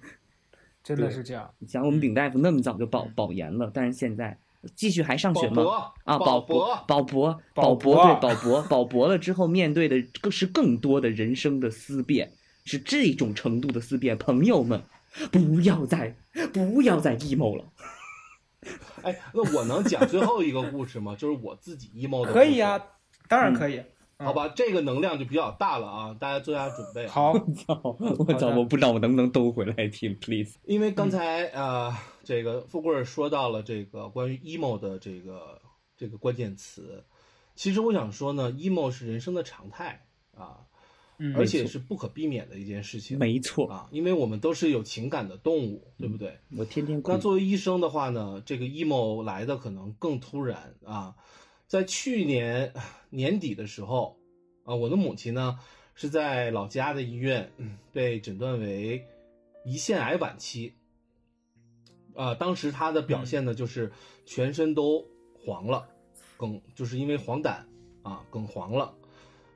真的是这样。你想我们丙大夫那么早就保保研了，但是现在继续还上学吗？啊，保博，保博，保博对，保博，保博了之后，面对的更是更多的人生的思辨，是这种程度的思辨。朋友们，不要再不要再 emo 了。哎，那我能讲最后一个故事吗？就是我自己 emo 的。可以啊，，当然可以。好吧，这个能量就比较大了啊，大家做下准备。，好，我操！我不知道我能不能兜回来听，please。因为刚才呃，这个富贵儿说到了这个关于 emo 的这个这个关键词，其实我想说呢，emo 是人生的常态啊，嗯而且是不可避免的一件事情。没错，啊，因为我们都是有情感的动物，对不对？我天天哭那。作为医生的话呢，这个 emo 来的可能更突然啊。在去年年底的时候，啊，我的母亲呢是在老家的医院嗯被诊断为胰腺癌晚期。啊，当时她的表现呢就是全身都黄了，梗就是因为黄疸啊，梗黄了。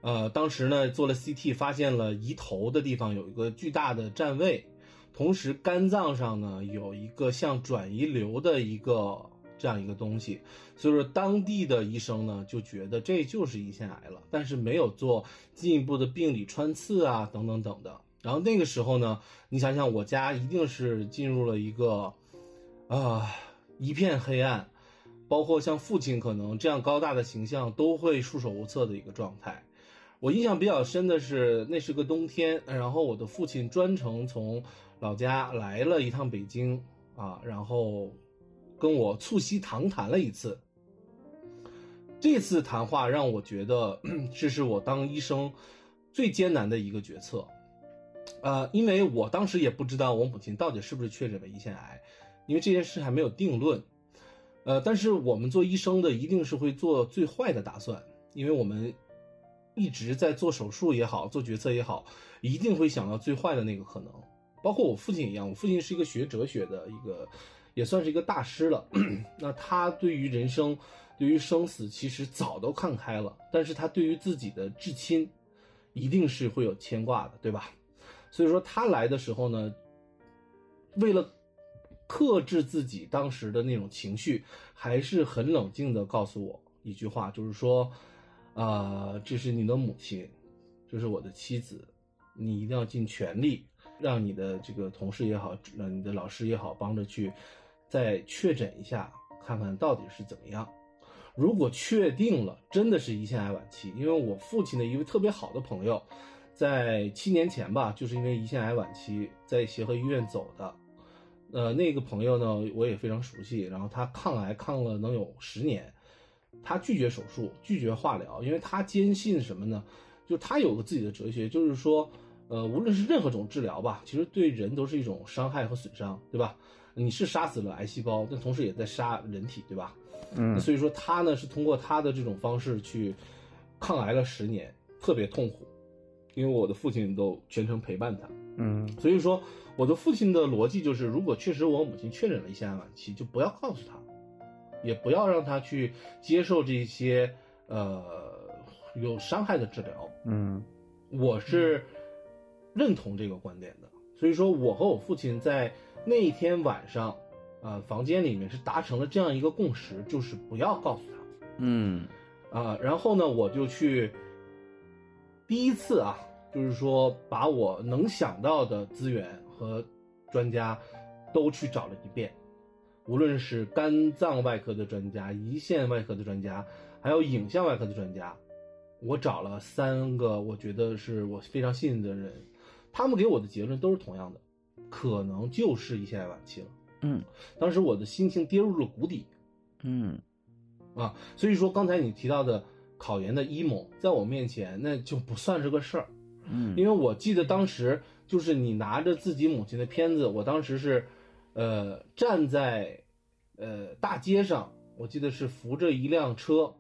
呃，当时呢做了 CT，发现了胰头的地方有一个巨大的占位，同时肝脏上呢有一个像转移瘤的一个这样一个东西，所以说当地的医生呢就觉得这就是胰腺癌了，但是没有做进一步的病理穿刺啊等等等的。然后那个时候呢，你想想我家一定是进入了一个啊、一片黑暗，包括像父亲可能这样高大的形象都会束手无策的一个状态。我印象比较深的是，那是个冬天，然后我的父亲专程从老家来了一趟北京啊，然后跟我促膝长谈了一次。这次谈话让我觉得，这是我当医生最艰难的一个决策，呃，因为我当时也不知道我母亲到底是不是确诊为胰腺癌，因为这件事还没有定论。呃，但是我们做医生的一定是会做最坏的打算因为我们一直在做手术也好，做决策也好，一定会想到最坏的那个可能。包括我父亲一样，我父亲是一个学哲学的一个，也算是一个大师了。那他对于人生，对于生死，其实早都看开了。但是他对于自己的至亲，一定是会有牵挂的，对吧？所以说他来的时候呢，为了克制自己当时的那种情绪，还是很冷静的告诉我一句话，就是说，啊，这是你的母亲，这是我的妻子，你一定要尽全力。让你的这个同事也好，让你的老师也好，帮着去再确诊一下，看看到底是怎么样。如果确定了真的是胰腺癌晚期，因为我父亲的一位特别好的朋友，在七年前吧，就是因为胰腺癌晚期在协和医院走的。呃，那个朋友呢，我也非常熟悉，然后他抗癌抗了能有十年，他拒绝手术，拒绝化疗，因为他坚信什么呢？就他有个自己的哲学，就是说。呃，无论是任何种治疗吧，其实对人都是一种伤害和损伤，对吧？你是杀死了癌细胞，但同时也在杀人体，对吧？嗯，所以说他呢是通过他的这种方式去抗癌了十年，特别痛苦，因为我的父亲都全程陪伴他。嗯，所以说我的父亲的逻辑就是，如果确实我母亲确诊了胰腺癌晚期，就不要告诉他，也不要让他去接受这些呃有伤害的治疗。嗯，我是。认同这个观点的，所以说我和我父亲在那一天晚上，呃，房间里面是达成了这样一个共识，就是不要告诉他，嗯，啊，然后呢，我就去第一次啊，就是说把我能想到的资源和专家都去找了一遍，无论是肝脏外科的专家、胰腺外科的专家，还有影像外科的专家，我找了三个，我觉得是我非常信任的人。他们给我的结论都是同样的，可能就是胰腺癌晚期了。嗯，当时我的心情跌入了谷底。嗯，啊，所以说刚才你提到的考研的 emo，在我面前那就不算是个事儿。嗯，因为我记得当时就是你拿着自己母亲的片子，我当时是，呃，站在，呃，大街上，我记得是扶着一辆车，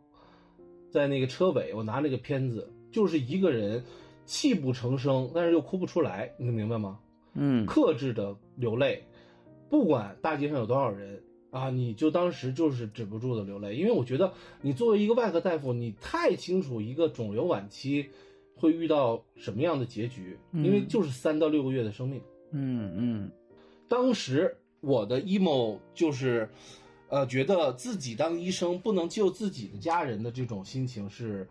在那个车尾，我拿那个片子，就是一个人。泣不成声，但是又哭不出来，你能明白吗？嗯，克制的流泪，不管大街上有多少人啊，你就当时就是止不住的流泪，因为我觉得你作为一个外科大夫，你太清楚一个肿瘤晚期会遇到什么样的结局，因为就是三到六个月的生命。嗯嗯，当时我的 emo 就是，呃，觉得自己当医生不能救自己的家人的这种心情是。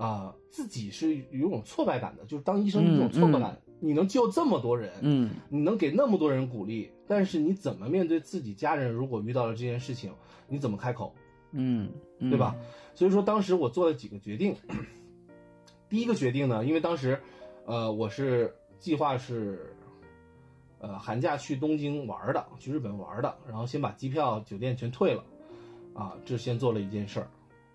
啊，自己是有一种挫败感的，就是当医生这种挫败感。你能救这么多人，嗯，你能给那么多人鼓励，但是你怎么面对自己家人？如果遇到了这件事情，你怎么开口？嗯，对吧？所以说当时我做了几个决定。第一个决定呢，因为当时，呃，我是计划是，呃，寒假去东京玩的，去日本玩的，然后先把机票、酒店全退了，啊，这先做了一件事儿。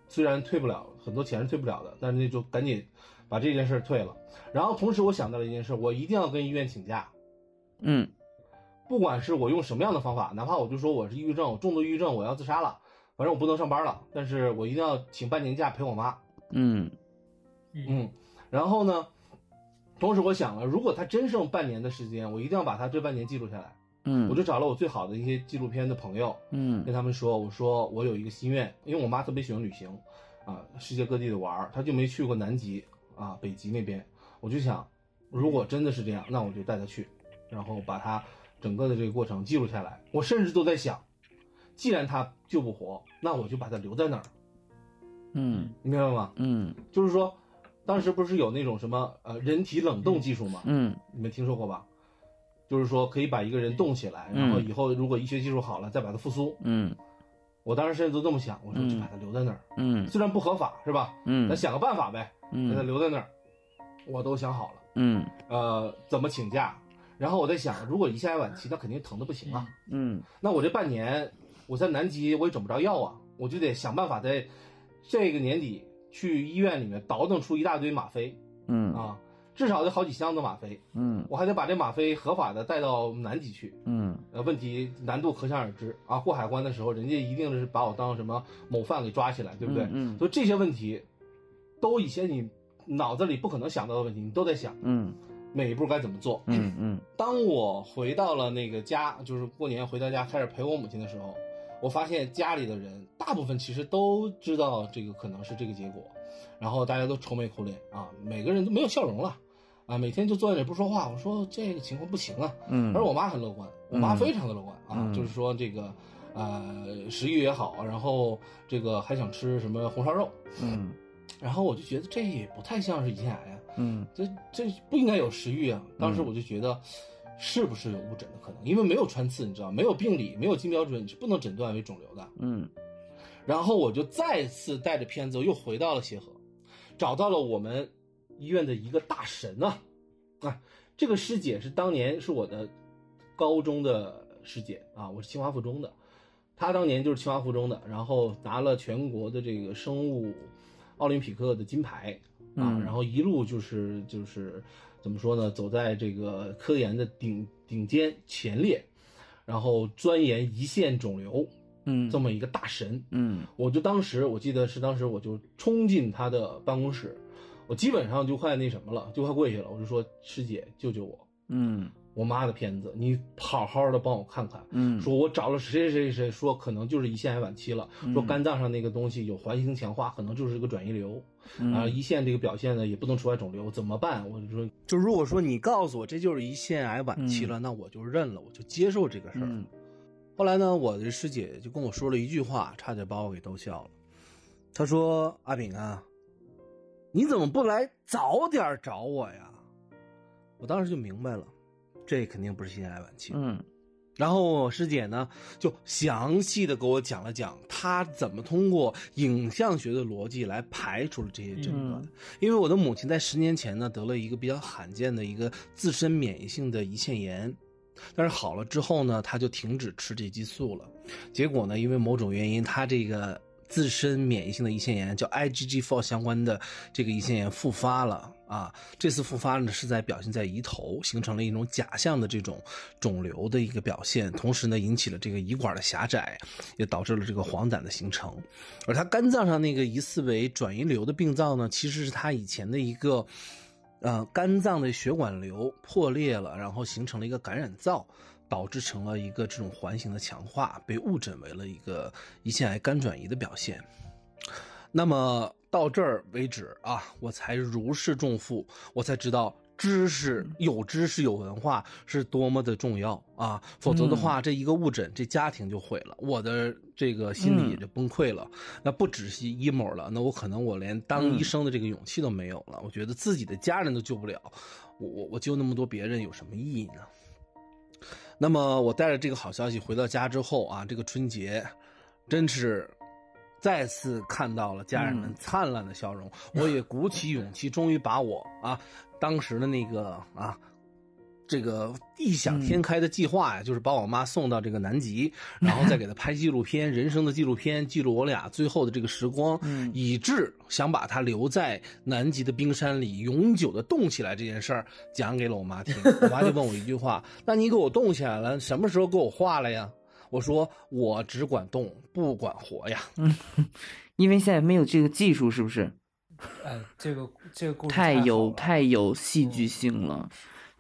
虽然退不了很多钱是退不了的，但是那就赶紧把这件事退了。然后同时我想到了一件事，我一定要跟医院请假。嗯，不管是我用什么样的方法，哪怕我就说我是抑郁症，我重度抑郁症，我要自杀了，反正我不能上班了，但是我一定要请半年假陪我妈。嗯嗯，然后呢，同时我想了，如果他真剩半年的时间，我一定要把他这半年记录下来。嗯，我就找了我最好的一些纪录片的朋友，嗯，跟他们说，我说我有一个心愿，因为我妈特别喜欢旅行，啊，世界各地的玩儿，她就没去过南极啊，北极那边，我就想，如果真的是这样，那我就带她去，然后把她整个的这个过程记录下来。我甚至都在想，既然她救不活，那我就把她留在那儿。嗯，你明白吗？嗯，就是说，当时不是有那种什么呃人体冷冻技术吗？嗯，你们听说过吧？就是说，可以把一个人冻起来，然后以后如果医学技术好了，再把它复苏。嗯，我当时甚至都这么想，我说就把他留在那儿。嗯，虽然不合法，是吧？嗯，咱想个办法呗，嗯，让他留在那儿。我都想好了。嗯，呃，怎么请假？然后我在想，如果胰腺癌晚期，那肯定疼的不行啊。嗯，那我这半年我在南极，我也整不着药啊，我就得想办法在这个年底去医院里面倒腾出一大堆吗啡。嗯啊。至少得好几箱子吗啡，嗯，我还得把这吗啡合法的带到南极去，嗯，呃，问题难度可想而知啊。过海关的时候，人家一定是把我当什么某犯给抓起来，对不对？嗯，所以这些问题，都一些你脑子里不可能想到的问题，你都在想，嗯每一步该怎么做。嗯嗯当我回到了那个家，就是过年回到家开始陪我母亲的时候，我发现家里的人大部分其实都知道这个可能是这个结果，然后大家都愁眉苦脸啊，每个人都没有笑容了，啊，每天就坐在那不说话。我说这个情况不行啊，嗯，而我妈很乐观，我妈嗯非常的乐观啊，嗯就是说这个，呃，食欲也好，然后这个还想吃什么红烧肉，嗯然后我就觉得这也不太像是胰腺癌啊，嗯这这不应该有食欲啊！当时我就觉得，是不是有误诊的可能？因为没有穿刺，你知道，没有病理，没有金标准，你是不能诊断为肿瘤的。嗯。然后我就再次带着片子又回到了协和，找到了我们医院的一个大神啊，啊，这个师姐是当年是我的高中的师姐啊，我是清华附中的，她当年就是清华附中的，然后拿了全国的这个生物奥林匹克的金牌啊，嗯。然后一路就是就是怎么说呢，走在这个科研的顶顶尖前列，然后钻研胰腺肿瘤嗯。这么一个大神，嗯。我就当时我记得是当时我就冲进他的办公室，我基本上就快那什么了，就快跪下了，我就说师姐救救我，嗯我妈的片子你好好的帮我看看。嗯说我找了谁谁谁谁说可能就是胰腺癌晚期了，嗯说肝脏上那个东西有环形强化，可能就是个转移瘤，嗯啊，胰腺这个表现呢也不能除外肿瘤，怎么办？我就说，就如果说你告诉我这就是胰腺癌晚期了，那我就认了，我就接受这个事儿。嗯后来呢，我的师姐就跟我说了一句话，差点把我给逗笑了。她说：“阿炳啊，你怎么不来早点找我呀？”我当时就明白了，这肯定不是胰腺癌晚期。嗯然后师姐呢，就详细的给我讲了讲她怎么通过影像学的逻辑来排除了这些诊断。嗯因为我的母亲在十年前呢得了一个比较罕见的一个自身免疫性的胰腺炎，但是好了之后呢，她就停止吃这激素了。结果呢，因为某种原因，她这个自身免疫性的胰腺炎叫 IgG4 相关的这个胰腺炎复发了啊。这次复发呢是在表现在胰头，形成了一种假象的这种肿瘤的一个表现，同时呢引起了这个胰管的狭窄，也导致了这个黄疸的形成。而他肝脏上那个疑似为转移瘤的病灶呢，其实是他以前的一个。呃，肝脏的血管瘤破裂了，然后形成了一个感染灶，导致成了一个这种环形的强化，被误诊为了一个胰腺癌肝转移的表现。那么到这儿为止啊，我才如释重负，我才知道知识有知识有文化是多么的重要啊！否则的话，这一个误诊，这家庭就毁了，我的这个心理也就崩溃了。那不只是 emo 了，那我可能我连当医生的这个勇气都没有了。我觉得自己的家人都救不了，我我我救那么多别人有什么意义呢？那么我带着这个好消息回到家之后啊，这个春节真是再次看到了家人们灿烂的笑容，我也鼓起勇气，终于把我啊当时的那个啊。这个异想天开的计划呀，就是把我妈送到这个南极，然后再给她拍纪录片，人生的纪录片，记录我俩最后的这个时光，嗯以致想把她留在南极的冰山里，永久的冻起来这件事儿讲给了我妈听。我妈就问我一句话：“那你给我冻起来了，什么时候给我化了呀？”我说：“我只管动，不管活呀。”嗯因为现在没有这个技术，是不是？哎，这个这个故事太有太有戏剧性了，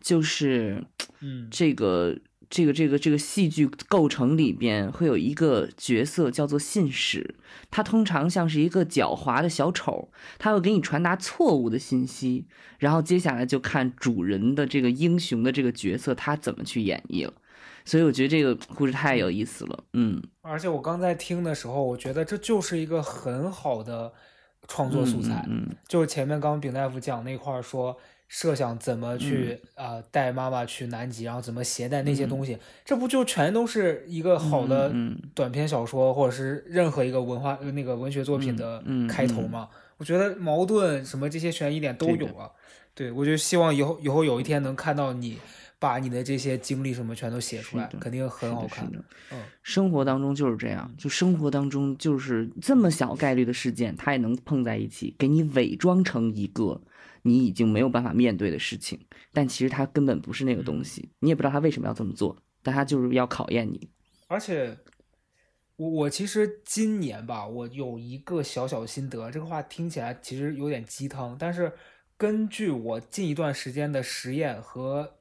就是嗯这个这个这个这个戏剧构成里边会有一个角色叫做信使，他通常像是一个狡猾的小丑，他会给你传达错误的信息，然后接下来就看主人的这个英雄的这个角色他怎么去演绎了。所以我觉得这个故事太有意思了，嗯，而且我刚在听的时候，我觉得这就是一个很好的创作素材。嗯嗯就是前面刚刚丙大夫讲那块儿说，设想怎么去嗯啊、呃带妈妈去南极，然后怎么携带那些东西，这不就全都是一个好的短篇小说，或者是任何一个文化呃那个文学作品的开头吗？我觉得矛盾什么这些悬疑点都有啊。对，我就希望以后以后有一天能看到你把你的这些经历什么全都写出来肯定很好看的嗯，生活当中就是这样，就生活当中就是这么小概率的事件，它也能碰在一起，给你伪装成一个你已经没有办法面对的事情，但其实它根本不是那个东西，你也不知道他为什么要这么做，但他就是要考验你。而且我我其实今年吧，我有一个小小心得，这个话听起来其实有点鸡汤，但是根据我近一段时间的实验和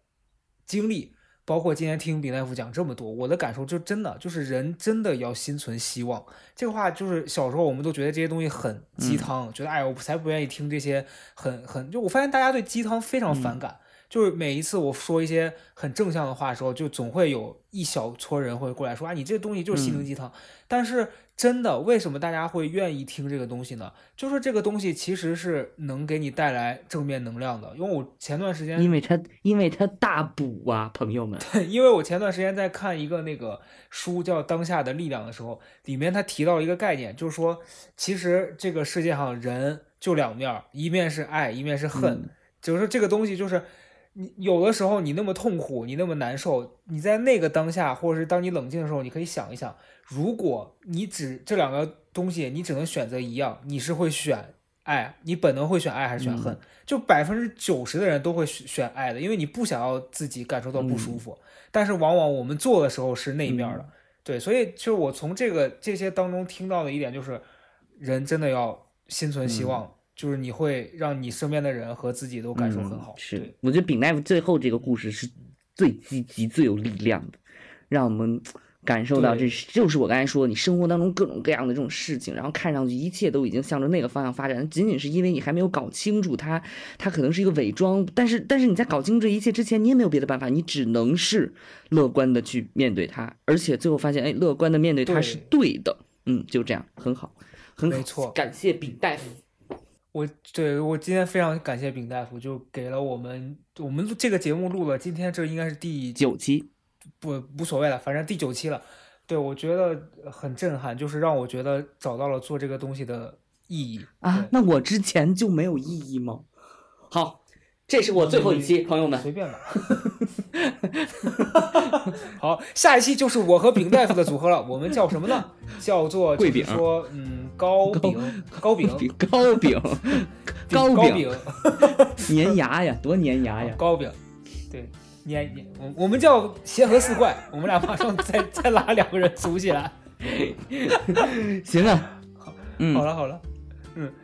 经历，包括今天听丙大夫讲这么多，我的感受就真的就是人真的要心存希望。这个话就是小时候我们都觉得这些东西很鸡汤，觉得哎，我才不愿意听这些很很就我发现大家对鸡汤非常反感。就是每一次我说一些很正向的话的时候，就总会有一小撮人会过来说啊，你这东西就是心灵鸡汤。但是真的，为什么大家会愿意听这个东西呢？就是这个东西其实是能给你带来正面能量的。因为我前段时间，因为它因为它大补啊，朋友们。对，因为我前段时间在看一个那个书叫《当下的力量》的时候，里面他提到了一个概念，就是说，其实这个世界上人就两面，一面是爱，一面是恨。就是这个东西就是。你有的时候你那么痛苦，你那么难受，你在那个当下，或者是当你冷静的时候，你可以想一想，如果你只这两个东西，你只能选择一样，你是会选爱，你本能会选爱还是选恨？就百分之九十的人都会选爱的，因为你不想要自己感受到不舒服。但是往往我们做的时候是那一面的，对，所以就我从这个这些当中听到的一点就是，人真的要心存希望。就是你会让你身边的人和自己都感受很好。是，我觉得丙大夫最后这个故事是最积极、最有力量的，让我们感受到这就是我刚才说，你生活当中各种各样的这种事情，然后看上去一切都已经向着那个方向发展，仅仅是因为你还没有搞清楚它，它可能是一个伪装。但是，但是你在搞清楚这一切之前，你也没有别的办法，你只能是乐观的去面对它，而且最后发现，哎，乐观的面对它是对的。嗯，就这样，很好，很没错，感谢丙大夫。我对我今天非常感谢丙大夫，就给了我们我们这个节目录了，今天这应该是第九期，不无所谓了，反正第九期了。对我觉得很震撼，就是让我觉得找到了做这个东西的意义啊。那我之前就没有意义吗？好。这是我最后一期，朋友们随便吧。好，下一期就是我和饼大夫的组合了。我们叫什么呢？叫做。说，嗯，糕饼，糕 饼，糕饼，糕饼，粘牙呀，多粘牙呀！糕饼，对，粘粘。我我们叫协和四怪，我们俩马上再 再拉两个人组起来。行啊，好，嗯，好了好了。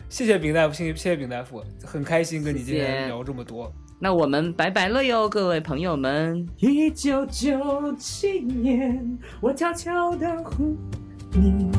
嗯，谢谢丙大夫，谢谢谢谢丙大夫，很开心跟你今天聊这么多。那我们拜拜了哟，各位朋友们。一九九七年，我悄悄的呼你。